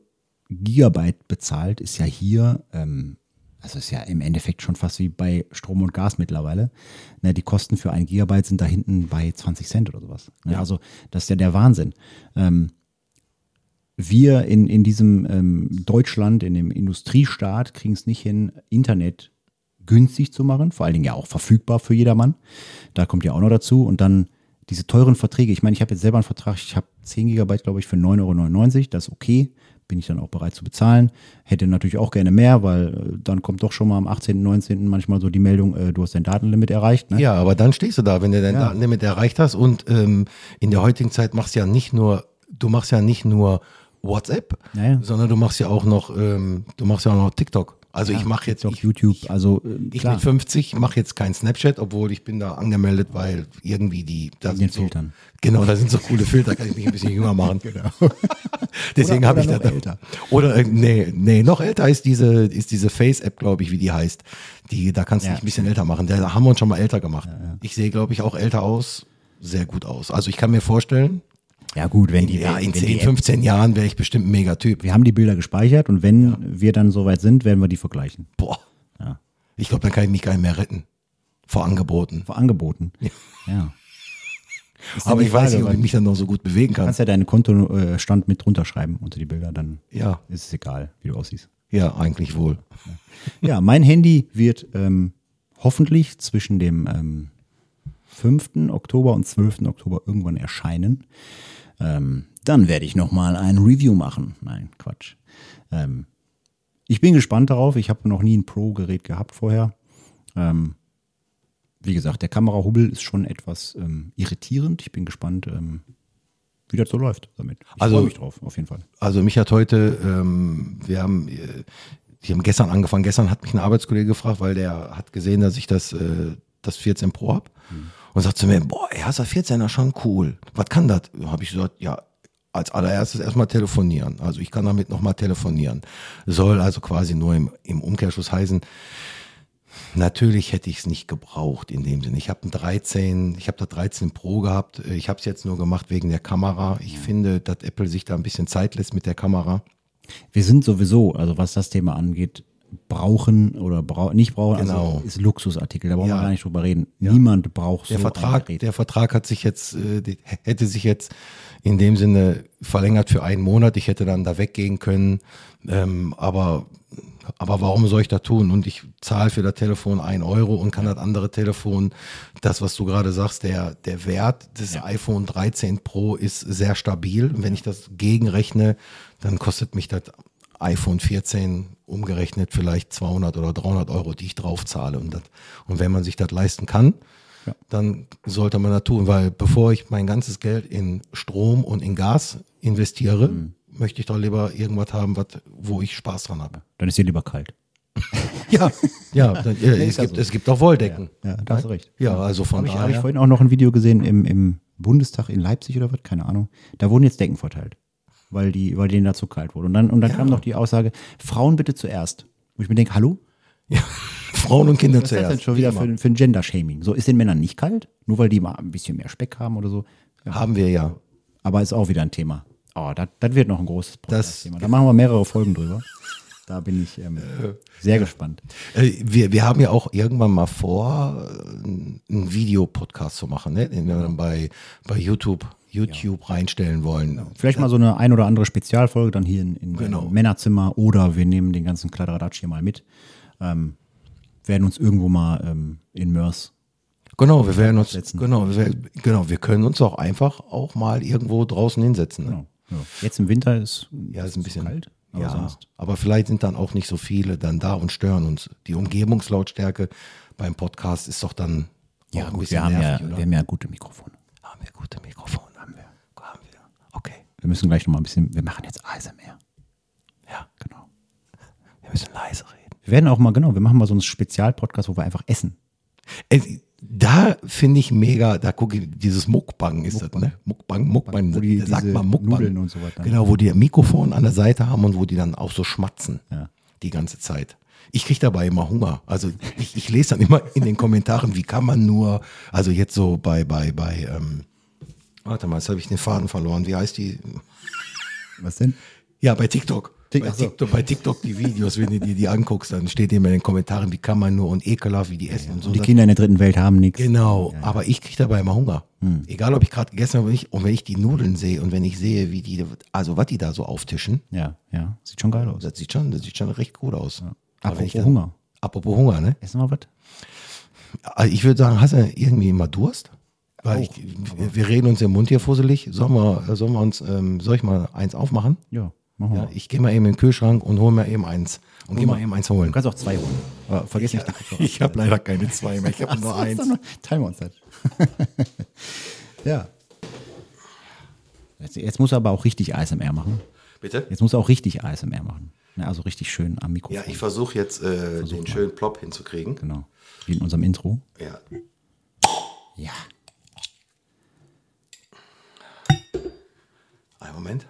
Gigabyte bezahlt, ist ja hier, ähm, also ist ja im Endeffekt schon fast wie bei Strom und Gas mittlerweile. Ne, die Kosten für ein Gigabyte sind da hinten bei 20 Cent oder sowas. Ne, Also das ist ja der Wahnsinn. Ähm, wir in, in diesem ähm, Deutschland, in dem Industriestaat, kriegen es nicht hin, Internet günstig zu machen, vor allen Dingen ja auch verfügbar für jedermann. Da kommt ja auch noch dazu. Und dann diese teuren Verträge. Ich meine, ich habe jetzt selber einen Vertrag, ich habe 10 Gigabyte, glaube ich, für 9,99 Euro. Das ist okay. Bin ich dann auch bereit zu bezahlen. Hätte natürlich auch gerne mehr, weil äh, dann kommt doch schon mal am 18., 19. manchmal so die Meldung, äh, du hast dein Datenlimit erreicht. Ne? Ja, aber dann stehst du da, wenn du dein Ja. Datenlimit erreicht hast und ähm, in der heutigen Zeit machst du ja nicht nur, du machst ja nicht nur WhatsApp, Ja, ja. sondern du machst ja auch noch, ähm, du machst ja auch noch TikTok. Also ich mache jetzt, TikTok, ich, YouTube, also äh, ich klar, mit 50 mache jetzt kein Snapchat, obwohl ich bin da angemeldet, weil irgendwie die, da sind so, Filtern. Genau, da sind so coole Filter, kann ich mich ein bisschen jünger machen. Genau. Deswegen Oder- habe ich da älter. Oder äh, nee, nee, noch älter ist diese ist diese Face App, glaube ich, wie die heißt. Die da kannst du Ja. dich ein bisschen älter machen. Da haben wir uns schon mal älter gemacht. Ich sehe, glaube ich, auch älter aus, sehr gut aus. Also ich kann mir vorstellen, ja gut, wenn die, ja, in wenn 10, die App 15 Jahren wäre ich bestimmt ein Megatyp. Wir haben die Bilder gespeichert und wenn wir dann soweit sind, werden wir die vergleichen. Boah. Ja. Ich glaube, dann kann ich mich gar nicht mehr retten. Vor Angeboten. Vor Angeboten. Ja. Dann Aber ich weiß Frage, nicht, ob ich mich dann noch so gut bewegen Du kann. kannst ja deinen Kontostand mit drunter schreiben unter die Bilder, dann Ja, ist es egal, wie du aussiehst. ja, eigentlich wohl. Ja, mein Handy wird ähm, hoffentlich zwischen dem ähm, 5. Oktober und 12. Oktober irgendwann erscheinen. Ähm, dann werde ich nochmal ein Review machen. Nein, Quatsch. Ähm, ich bin gespannt darauf. Ich habe noch nie ein Pro-Gerät gehabt vorher. Ähm, wie gesagt, der Kamerahubbel ist schon etwas ähm, irritierend. Ich bin gespannt, ähm, wie das so läuft damit. Ich Also- freue mich drauf, auf jeden Fall. Also mich hat heute, ähm, wir haben, äh, die haben gestern angefangen. Gestern hat mich ein Arbeitskollege gefragt, weil der hat gesehen, dass ich das, äh, das 14 Pro hab und sagt zu mir, boah, er hat das 14er schon cool. Was kann das? Habe ich gesagt, ja, als allererstes erstmal telefonieren. Also ich kann damit nochmal telefonieren. Soll also quasi nur im, im Umkehrschluss heißen, Natürlich hätte ich es nicht gebraucht in dem Sinne. Ich habe ein 13, ich habe da 13 Pro gehabt. Ich habe es jetzt nur gemacht wegen der Kamera. Ich finde, dass Apple sich da ein bisschen Zeit lässt mit der Kamera. Wir sind sowieso, also was das Thema angeht, brauchen oder brau nicht brauchen, Genau. also ist Luxusartikel, da brauchen Ja. wir gar nicht drüber reden. Niemand braucht Der so Vertrag, der Vertrag hat sich jetzt, äh, hätte sich jetzt in dem Sinne verlängert für einen Monat. Ich hätte dann da weggehen können. Ähm, aber, aber warum soll ich da tun? Und ich zahle für das Telefon ein Euro und kann das andere Telefon, das, was du gerade sagst, der, der Wert des iPhone 13 Pro ist sehr stabil. Und wenn ich das gegenrechne, dann kostet mich das iPhone 14 umgerechnet vielleicht 200 oder 300 Euro, die ich drauf zahle. Und, das, und wenn man sich das leisten kann, dann sollte man das tun, weil bevor ich mein ganzes Geld in Strom und in Gas investiere, Mhm. möchte ich doch lieber irgendwas haben, was, wo ich Spaß dran habe. Dann ist dir lieber kalt. Ja, ja, dann, ja es, ja gibt, so. es gibt auch Wolldecken. Ja, da hast du recht. Ja, also von Habe ich, hab daher. ich vorhin auch noch ein Video gesehen im, im Bundestag in Leipzig oder was, keine Ahnung. Da wurden jetzt Decken verteilt, weil, die, weil denen da zu kalt wurde. Und dann, und dann kam noch die Aussage, Frauen bitte zuerst. Wo ich mir denke, hallo? Frauen und Kinder Was ist das zuerst. schon wieder Wie für, für ein Gender-Shaming? So, ist den Männern nicht kalt? Nur weil die mal ein bisschen mehr Speck haben oder so? immer. Haben wir ja. Aber ist auch wieder ein Thema. Oh, das, wird noch ein großes Podcast-Thema. Da machen wir mehrere Folgen drüber. Da bin ich ähm, sehr gespannt. Äh, Wir, wir haben ja auch irgendwann mal vor, äh, einen Videopodcast zu machen, ne? den wir dann bei, bei YouTube, YouTube reinstellen wollen. Vielleicht mal so eine ein oder andere Spezialfolge dann hier in, in Genau. Männerzimmer oder wir nehmen den ganzen Kladderadatsch hier mal mit. Ähm, werden uns irgendwo mal ähm, in Mörs. Genau, wir werden uns, setzen. genau, wir, genau, wir können uns auch einfach auch mal irgendwo draußen hinsetzen. Ne? Genau. Ja. Jetzt im Winter ist Ja, ist ein bisschen kalt. Aber ja, sonst. aber vielleicht sind dann auch nicht so viele dann da und stören uns. Die Umgebungslautstärke beim Podcast ist doch dann Ja, gut, bisschen wir haben, ja, nervig, wir oder? haben ja gute Mikrofone. haben wir gute Mikrofone, haben wir, haben wir. Okay. Wir müssen gleich noch mal ein bisschen, wir machen jetzt ASMR. Ja. Genau. Wir müssen leise reden. Wir werden auch mal, genau, wir machen mal so einen Spezialpodcast, wo wir einfach essen. Äh, Da finde ich mega, da gucke ich, dieses Mukbang ist das, ne? Mukbang, Mukbang, Wo die- da sagt man Mukbang. Nudeln und so weiter. Genau, wo die ein Mikrofon an der Seite haben und wo die dann auch so schmatzen. Ja. Die ganze Zeit. Ich kriege dabei immer Hunger. Also ich, ich lese dann immer in den Kommentaren, wie kann man nur, also jetzt so bei, bei, bei, ähm, warte mal, jetzt habe ich den Faden verloren. Wie heißt die? Was denn? Ja, bei TikTok. Bei, ach so. TikTok bei TikTok die Videos, wenn du dir die anguckst, dann steht immer in den Kommentaren, wie kann man nur und ekelhaft, wie die essen und so. Die Kinder in der dritten Welt haben nichts. Genau, aber ich kriege dabei immer Hunger. Hm. Egal, ob ich gerade gegessen habe oder nicht. Und wenn ich die Nudeln sehe und wenn ich sehe, wie die, also was die da so auftischen, Ja, ja. Sieht schon geil aus. das sieht schon, das sieht schon recht gut aus. Ich Apropos Hunger. Apropos Hunger, ne? Essen wir was? Also ich würde sagen, hast du irgendwie immer Durst? Weil ich, wir, reden uns im Mund hier fusselig. Sollen wir, sollen wir uns, ähm, soll ich mal eins aufmachen? Ja. Ja, ich gehe mal eben in den Kühlschrank und hole mir eben eins. Und gehe mal eben eins Du holen. kannst auch zwei holen. Aber vergiss nicht die Kopfhörer. Ich habe leider keine zwei mehr, ich habe nur eins. Teilen wir uns das. ja. Jetzt, jetzt muss er aber auch richtig ASMR machen. Bitte? Jetzt muss er auch richtig ASMR machen. Ne, also richtig schön am Mikrofon. Ja, ich versuche jetzt äh, den schönen Plop hinzukriegen. Genau. Wie in unserem Intro. Ja. Ja. Einen Moment.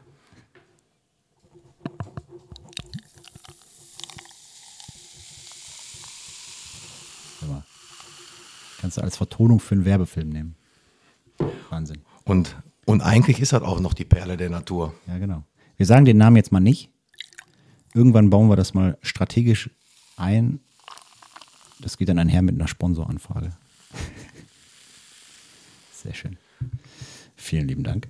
Kannst du als Vertonung für einen Werbefilm nehmen. Wahnsinn. Und, und eigentlich ist das auch noch die Perle der Natur. Ja, genau. Wir sagen den Namen jetzt mal nicht. Irgendwann bauen wir das mal strategisch ein. Das geht dann einher mit einer Sponsoranfrage. Sehr schön. Vielen lieben Dank.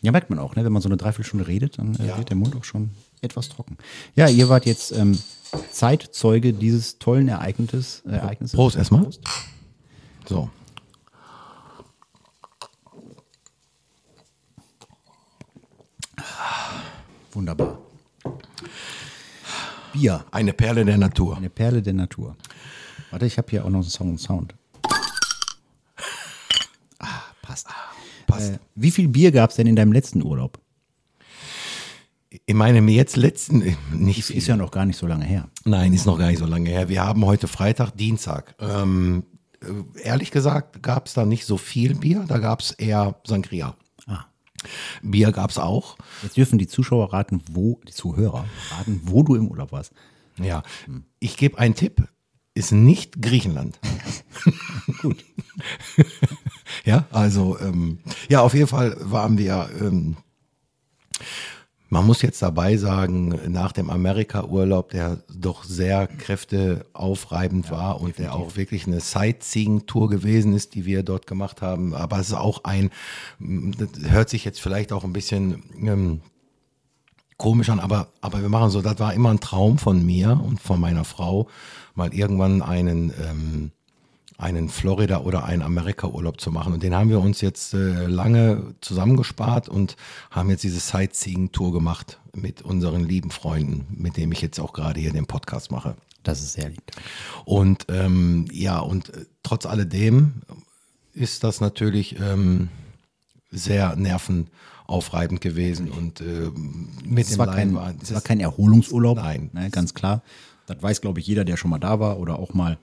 Ja, merkt man auch, ne? wenn man so eine Dreiviertelstunde redet, dann äh, Ja. wird der Mund auch schon etwas trocken. Ja, ihr wart jetzt ähm, Zeitzeuge dieses tollen Ereignisses. Äh, Ereignisses. Prost erstmal. So. Wunderbar. Bier. Eine Perle der Natur. Eine Perle der Natur. Warte, ich habe hier auch noch einen Song und Sound. Ah, passt. Passt. Äh, wie viel Bier gab es denn in deinem letzten Urlaub? In meinem jetzt letzten, äh, nicht Ist, ist ja noch gar nicht so lange her. Nein, ist noch gar nicht so lange her. Wir haben heute Freitag, Dienstag. Ähm, äh, ehrlich gesagt gab es da nicht so viel Bier, da gab es eher Sangria. Ah. Bier gab es auch. Jetzt dürfen die Zuschauer raten, wo, die Zuhörer raten, wo du im Urlaub warst. Ja, ich gebe einen Tipp, ist nicht Griechenland. Gut. Ja, also ähm, ja, auf jeden Fall waren wir. Ähm, man muss jetzt dabei sagen, nach dem Amerika-Urlaub, der doch sehr kräfteaufreibend war und der auch wirklich eine Sightseeing-Tour gewesen ist, die wir dort gemacht haben. Aber es ist auch ein, das hört sich jetzt vielleicht auch ein bisschen ähm, komisch an, aber, aber wir machen so, das war immer ein Traum von mir und von meiner Frau, mal irgendwann einen, ähm, einen Florida- oder einen Amerika-Urlaub zu machen. Und den haben wir uns jetzt äh, lange zusammengespart und haben jetzt diese Sightseeing-Tour gemacht mit unseren lieben Freunden, mit dem ich jetzt auch gerade hier den Podcast mache. Das ist sehr lieb. Und ähm, ja, und äh, trotz alledem ist das natürlich ähm, sehr nervenaufreibend gewesen und äh, mit Es dem war, kein, es war kein Erholungsurlaub. Nein. Ne, ganz klar. Das weiß, glaube ich, jeder, der schon mal da war oder auch mal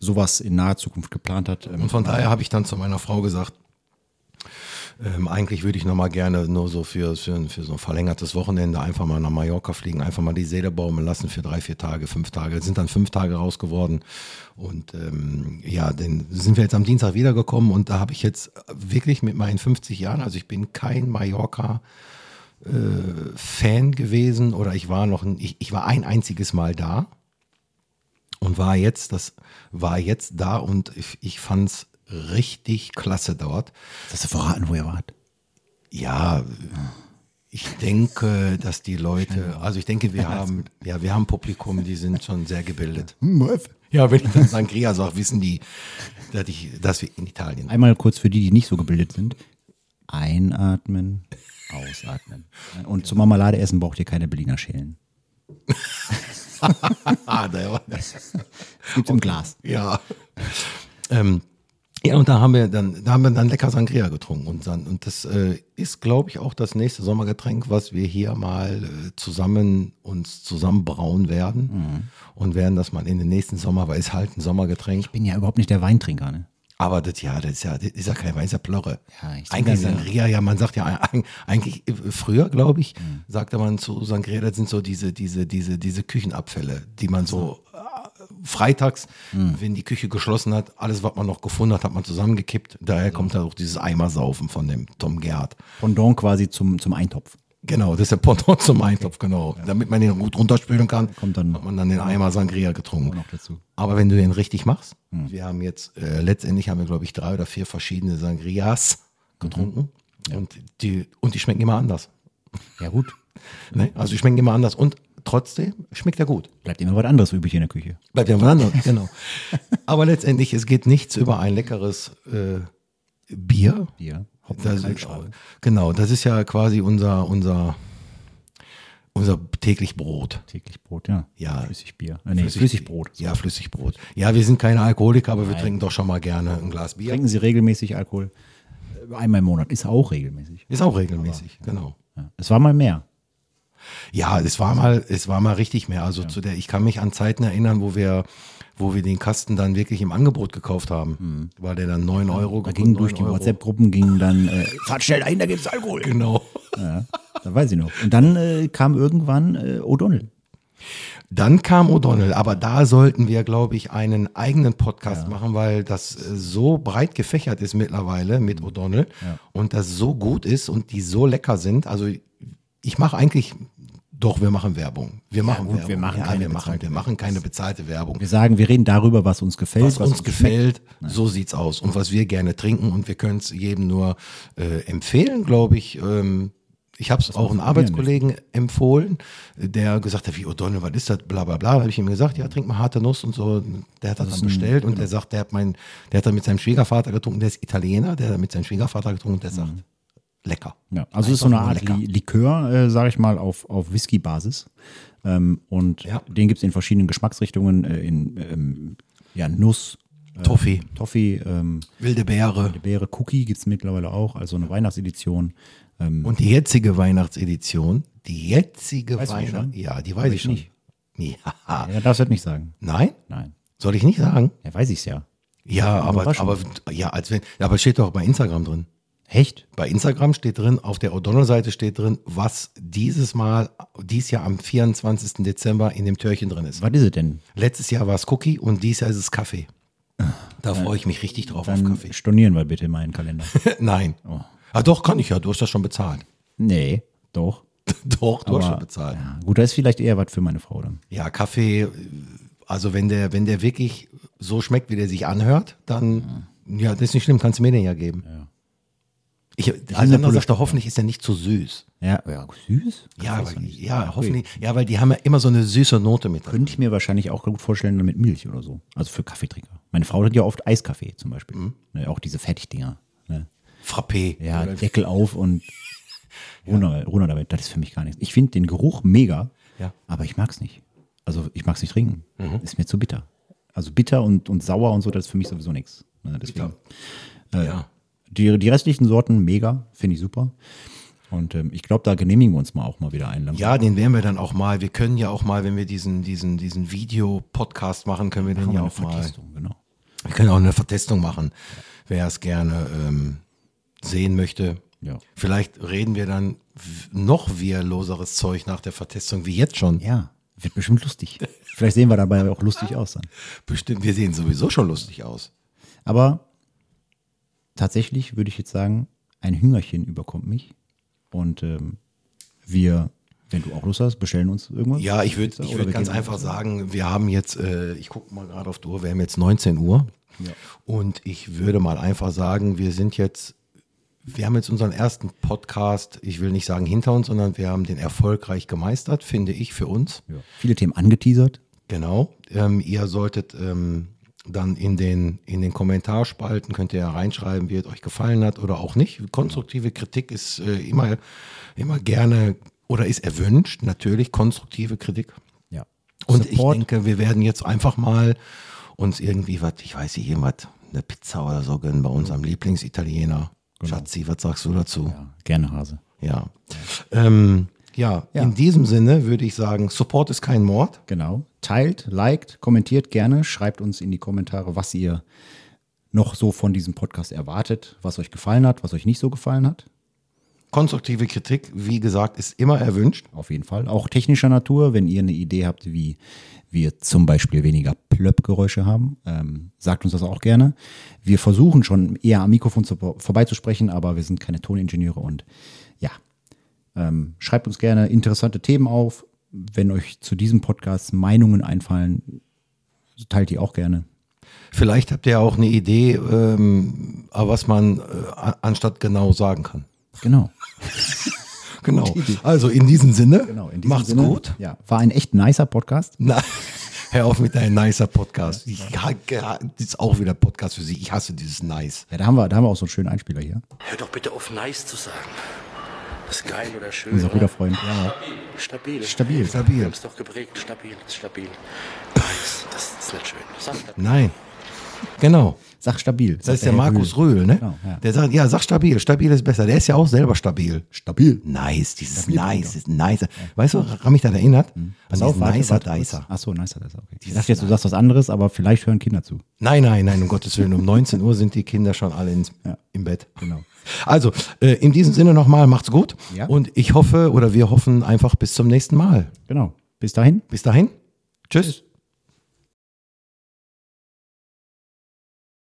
sowas in naher Zukunft geplant hat. Ähm, Und von daher habe ich dann zu meiner Frau gesagt, ähm, eigentlich würde ich noch mal gerne nur so für, für, für so ein verlängertes Wochenende einfach mal nach Mallorca fliegen, einfach mal die Seele baumeln lassen für drei, vier Tage, fünf Tage. Es sind dann fünf Tage raus geworden. Und ähm, ja, dann sind wir jetzt am Dienstag wiedergekommen und da habe ich jetzt wirklich mit meinen 50 Jahren, also ich bin kein Mallorca äh, Fan gewesen oder ich war noch, ein, ich, ich war ein einziges Mal da und war jetzt, das war jetzt da und ich, ich fand es richtig klasse dort. Hast du verraten, wo ihr wart? Ja, ich denke, dass die Leute, also ich denke, wir haben, ja, wir haben Publikum, die sind schon sehr gebildet. Ja, wenn ich dann Sangria sage, wissen die, dass, ich, dass wir in Italien Einmal kurz für die, die nicht so gebildet sind. Einatmen, ausatmen. Und zum Marmelade essen braucht ihr keine Berliner Schälen. Ah, Es gibt im Glas. ja. Ähm, Ja, und da haben wir dann, da haben wir dann lecker Sangria getrunken und dann, und das äh, ist, glaube ich, auch das nächste Sommergetränk, was wir hier mal äh, zusammen uns zusammenbrauen werden und werden das mal in den nächsten Sommer, weil es halt ein Sommergetränk. Ich bin ja überhaupt nicht der Weintrinker, ne? Aber das ja, das ist ja, das ist ja kein weißer Plörre. Ja, ich eigentlich Sangria, ja, man sagt ja eig- eigentlich äh, früher, glaube ich, Mhm. sagte man zu Sangria, das sind so diese, diese, diese, diese Küchenabfälle, die man so äh, freitags, Mhm. wenn die Küche geschlossen hat, alles, was man noch gefunden hat, hat man zusammengekippt. Daher kommt da auch dieses Eimersaufen von dem Tom Gerhardt. Pendant quasi zum, zum Eintopf. Genau, das ist der Pendant zum Eintopf, genau. Damit man den gut runterspülen kann, Kommt dann- hat man dann den Eimer Sangria getrunken. noch dazu. Aber wenn du den richtig machst, Hm. wir haben jetzt, äh, letztendlich haben wir, glaube ich, drei oder vier verschiedene Sangrias getrunken. Mhm. Und, die, und die schmecken immer anders. Ja, gut. Ne? Also die schmecken immer anders. Und trotzdem schmeckt er gut. Bleibt immer was anderes übrig in der Küche. Bleibt ja was anderes, genau. Aber letztendlich, es geht nichts über ein leckeres äh, Bier. Bier. Das, Kaltschale. genau, das ist ja quasi unser, unser, unser täglich Brot. Täglich Brot, ja. Ja. Flüssigbier. Äh, nee, Flüssigbrot. Ja, Flüssigbrot. Ja, wir sind keine Alkoholiker, aber wir trinken doch schon mal gerne ein Glas Bier. Trinken Sie regelmäßig Alkohol? Äh, Einmal im Monat. Ist auch regelmäßig. Ist auch regelmäßig, genau. Ja. Es war mal mehr. Ja, es war mal, es war mal richtig mehr. Also zu der, ich kann mich an Zeiten erinnern, wo wir, wo wir den Kasten dann wirklich im Angebot gekauft haben. Weil der dann 9 Euro. Da gingen durch 9 die. WhatsApp-Gruppen gingen dann, äh, fahrt schnell dahin, da gibt's Alkohol. Genau. Ja, da weiß ich noch. Und dann äh, kam irgendwann äh, O'Donnell. Dann kam O'Donnell, aber da sollten wir, glaube ich, einen eigenen Podcast machen, weil das äh, so breit gefächert ist mittlerweile mit O'Donnell und das so gut ist und die so lecker sind. Also ich mache eigentlich, doch, wir machen Werbung. Wir machen gut, Werbung. wir machen ja, keine wir machen, bezahlte wir machen keine bezahlte Werbung. Wir sagen, wir reden darüber, was uns gefällt. was, uns schmeckt. gefällt, so sieht's aus. Und was wir gerne trinken und wir können es jedem nur äh, empfehlen, glaube ich. Ähm, ich habe es auch einem Arbeitskollegen empfohlen, der gesagt hat, wie O'Donnell, was ist das, bla bla bla. Da habe ich ihm gesagt, ja, trink mal harte Nuss und so. Der hat das, dann bestellt und der sagt, der hat mein, der hat dann mit seinem Schwiegervater getrunken, der ist Italiener, der hat mit seinem Schwiegervater getrunken und der sagt, lecker. Ja, also es ist so eine Art lecker. Li Likör, äh, sage ich mal, auf, auf Whisky-Basis. Ähm, und Ja. den gibt es in verschiedenen Geschmacksrichtungen, äh, in ähm, ja, Nuss, äh, Toffee, Toffee, ähm, wilde Beere. Beere, Cookie gibt es mittlerweile auch, also eine Weihnachtsedition. Ähm, Und die jetzige Weihnachtsedition, die jetzige Weißt du die Weihnachts... schon? Ja, die weiß ich schon. nicht. Ja. ja, darfst du das nicht sagen. Nein? Nein. Soll ich nicht sagen? Ja, weiß ich's ja. Ja, aber, aber, ja, als wenn, aber steht doch bei Instagram drin. Echt? Bei Instagram steht drin, auf der O'Donnell-Seite steht drin, was dieses Mal, dies Jahr am 24. Dezember in dem Türchen drin ist. Was ist es denn? Letztes Jahr war es Cookie und dieses Jahr ist es Kaffee. Da freue ich mich richtig drauf auf Dann Kaffee. stornieren wir bitte meinen Kalender. Nein. Ah, doch, kann ich ja. Du hast das schon bezahlt. nee, doch. doch, du hast Aber- schon bezahlt. Ja, gut, das ist vielleicht eher was für meine Frau dann. Ja, Kaffee, also wenn der, wenn der wirklich so schmeckt, wie der sich anhört, dann, ja, das ist nicht schlimm, kannst du mir den ja geben. Ich, dann sagt hoffentlich ist er nicht zu süß. Ja, ja süß? Ja, weil, ja, hoffentlich, ja, weil die haben ja immer so eine süße Note mit drin. Könnte ich mir wahrscheinlich auch gut vorstellen mit Milch oder so. Also für Kaffeetrinker. Meine Frau hat ja oft Eiskaffee zum Beispiel. Mhm. Ne, auch diese Fertigdinger. Ne? Frappé. Ja, Oder- Deckel auf und runter, runter damit. Das ist für mich gar nichts. Ich finde den Geruch mega, Ja. aber ich mag es nicht. Also ich mag es nicht trinken. Mhm. Ist mir zu bitter. Also bitter und, und sauer und so, das ist für mich sowieso nichts. Ne, deswegen. ja. Die, die restlichen Sorten mega, finde ich super. Und ähm, ich glaube, da genehmigen wir uns mal auch mal wieder ein. ja, den werden wir dann auch mal. Wir können ja auch mal, wenn wir diesen, diesen, diesen Video-Podcast machen, können wir den ja auch mal. Genau. Wir können auch eine Vertestung machen, wer es gerne ähm, sehen möchte. Ja. Vielleicht reden wir dann noch wehrloseres Zeug nach der Vertestung wie jetzt schon. Ja, wird bestimmt lustig. Vielleicht sehen wir dabei auch lustig aus dann. Bestimmt, wir sehen sowieso schon lustig aus. Aber tatsächlich würde ich jetzt sagen, ein Hüngerchen überkommt mich. Und ähm, wir, wenn du auch Lust hast, bestellen uns irgendwas. Ja, ich würde ich würd ganz einfach sagen, wir haben jetzt, äh, ich gucke mal gerade auf die Uhr, wir haben jetzt 19 Uhr. Und ich würde mal einfach sagen, wir sind jetzt, wir haben jetzt unseren ersten Podcast, ich will nicht sagen hinter uns, sondern wir haben den erfolgreich gemeistert, finde ich, für uns. Ja. Viele Themen angeteasert. Genau. Ähm, ihr solltet ähm, dann in den, in den Kommentarspalten, könnt ihr ja reinschreiben, wie es euch gefallen hat oder auch nicht. Konstruktive Kritik ist äh, immer, immer gerne oder ist erwünscht, natürlich konstruktive Kritik. Ja. Und Support. ich denke, wir werden jetzt einfach mal uns irgendwie was, ich weiß nicht, irgendwas, eine Pizza oder so gönnen bei unserem Lieblingsitaliener. Schatzi, was sagst du dazu? Ja, gerne Hase. Ja. Ähm, ja, Ja. in diesem Sinne würde ich sagen, Support ist kein Mord. Genau. Teilt, liked, kommentiert gerne, schreibt uns in die Kommentare, was ihr noch so von diesem Podcast erwartet, was euch gefallen hat, was euch nicht so gefallen hat. Konstruktive Kritik, wie gesagt, ist immer erwünscht. Auf jeden Fall. Auch technischer Natur, wenn ihr eine Idee habt, wie wir zum Beispiel weniger Plöpp-Geräusche haben, ähm, sagt uns das auch gerne. Wir versuchen schon eher am Mikrofon zu, vorbeizusprechen, aber wir sind keine Toningenieure und ja, ähm, schreibt uns gerne interessante Themen auf. Wenn euch zu diesem Podcast Meinungen einfallen, teilt die auch gerne. Vielleicht habt ihr auch eine Idee, ähm, was man äh, anstatt genau sagen kann. Genau. Genau. Also in diesem Sinne, genau in diesem macht's Sinne, gut. Ja, war ein echt nicer Podcast. Na, hör auf mit deinem nicer Podcast. Ich, das ist auch wieder Podcast für sich. Ich hasse dieses nice. Ja, da haben wir, da haben wir auch so einen schönen Einspieler hier. Hör doch bitte auf nice zu sagen. Das ist geil oder schön. Unser oder? guter Freund. Ja. Stabil. Stabil. Wir Stabil. haben es doch geprägt. Stabil, stabil. Nice. Das ist nicht schön. Sag stabil. Nein. Genau. Sag stabil. Das ist der Markus Röhl, ne? Genau, ja. Der sagt, ja, sag stabil. Stabil ist besser. Der ist ja auch selber stabil. Stabil. Nice, dieses nice, ist nice. Weißt du, woran mich das erinnert? An Pass auf, warte, nicer warte. Dicer. Ach so, nicer Dicer. Okay. Ich dachte jetzt, du sagst was anderes, aber vielleicht hören Kinder zu. Nein, nein, nein, um Gottes Willen. Um 19 Uhr sind die Kinder schon alle ins, Ja. im Bett. Genau. Also, äh, in diesem Sinne nochmal, macht's gut. Ja. Und ich hoffe oder wir hoffen einfach bis zum nächsten Mal. Genau. Bis dahin. Bis dahin. Tschüss.